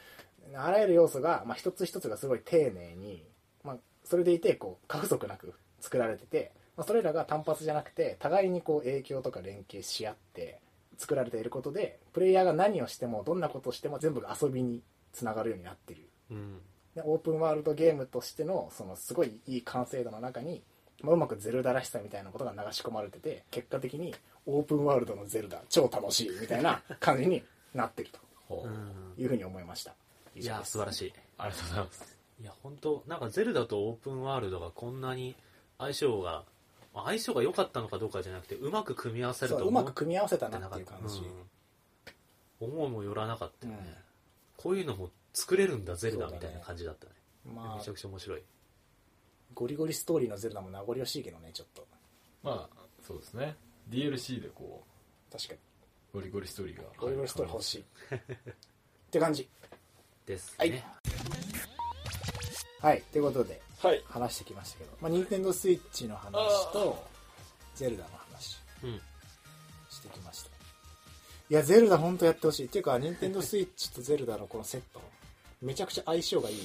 あらゆる要素が、まあ、一つ一つがすごい丁寧に、まあ、それでいてこう過不足なく作られてて、まあ、それらが単発じゃなくて互いにこう影響とか連携し合って作られていることでプレイヤーが何をしてもどんなことをしても全部が遊びにつながるようになってる。うん。でオープンワールドゲームとしてのそのすごいいい完成度の中に、まあ、うまくゼルダらしさみたいなことが流し込まれてて結果的にオープンワールドのゼルダ超楽しいみたいな感じになってるというふうに思いました。いや素晴らしい。ありがとうございます。いや本当なんかゼルダとオープンワールドがこんなに相性がまあ相性が良かったのかどうかじゃなくてうまく組み合わせるとううまく組み合わせたなってなかったっていう感じ、うん。思いもよらなかったよね、うん。こういうのも作れるんだゼルダみたいな感じだったね。まあめちゃくちゃ面白いゴリゴリストーリーのゼルダも名残惜しいけどねちょっと。まあそうですね。DLC でこ確かに。うゴリゴリストーリーが。ゴリゴリストーリー欲しい。って感じ。ですはい。ね、はい。ということではい。話してきましたけど、まあ、任天堂スイッチの話とゼルダの話。うん。してきました。いやゼルダ本当やってほしい。っていうか任天堂スイッチとゼルダのこのセットめちゃくちゃ相性がいい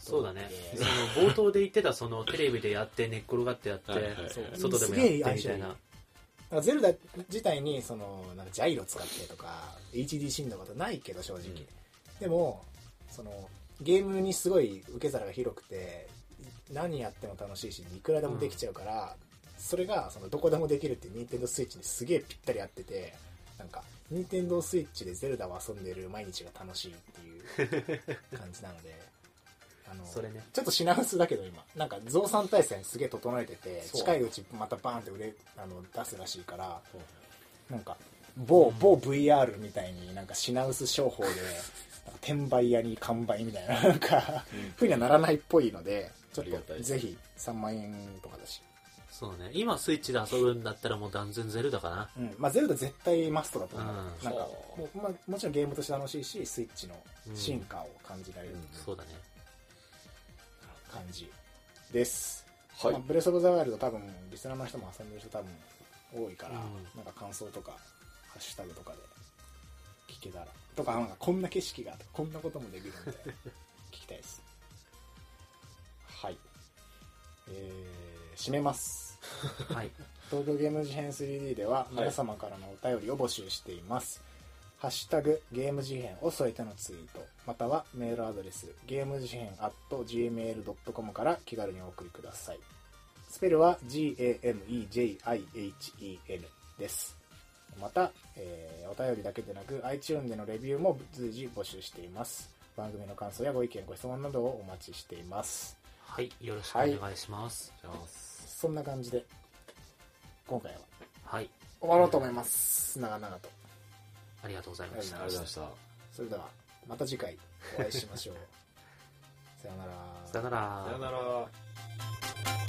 そうだね。えその冒頭で言ってたそのテレビでやって寝っ転がってやって、はいはいそう。外でもやってみたいな。ゼルダ自体にそのなんかジャイロ使ってとか HD 振動とかないけど正直、うん。でもそのゲームにすごい受け皿が広くて何やっても楽しいしいくらでもできちゃうから、それがそのどこでもできるって任天堂スイッチにすげえぴったり合っててなんか任天堂スイッチでゼルダを遊んでる毎日が楽しいっていう感じなのであのそれね。ちょっと品薄だけど今。なんか増産体制すげえ整えててそう。近いうちまたバーンって売れあの出すらしいからなんか某某 VR みたいになんか品薄商法でなんか転売屋に完売みたいな なんかふうにはならないっぽいのでちょっありがたい。ですとぜひ3万円とかだし、そうね。今スイッチで遊ぶんだったらもう断然ゼルダかな。うん。まあ、ゼルダ絶対マストだと思う、うん。なんかはもう、まあ、もちろんゲームとして楽しいしスイッチの進化を感じられるうん。そうだね感じ。です、はい。まあ、ブレス・オブ・ザ・ワイルド多分リスナーの人も遊んでる人多分多いから、うん。なんか感想とかハッシュタグとかで聞けたら。とかなんかこんな景色がこんなこともできるみたいな聞きたいです。はい。えー、締めます。はい。東京ゲーム事変 3D では皆様からのお便りを募集しています、ハッシュタグゲーム事変を添えてのツイートまたはメールアドレスゲーム事変 at gmail.com から気軽にお送りください。スペルは GAMEJIHEN です。また、えーお便りだけでなく iTunes でのレビューも随時募集しています。番組の感想やご意見ご質問などをお待ちしています。はいよろしくお願いします。じゃあますそんな感じで今回は。はい、終わろうと思います。長々とありがとうございました。ありがとうございました。それでは、また次回お会いしましょう。さよなら。さよなら。さよなら。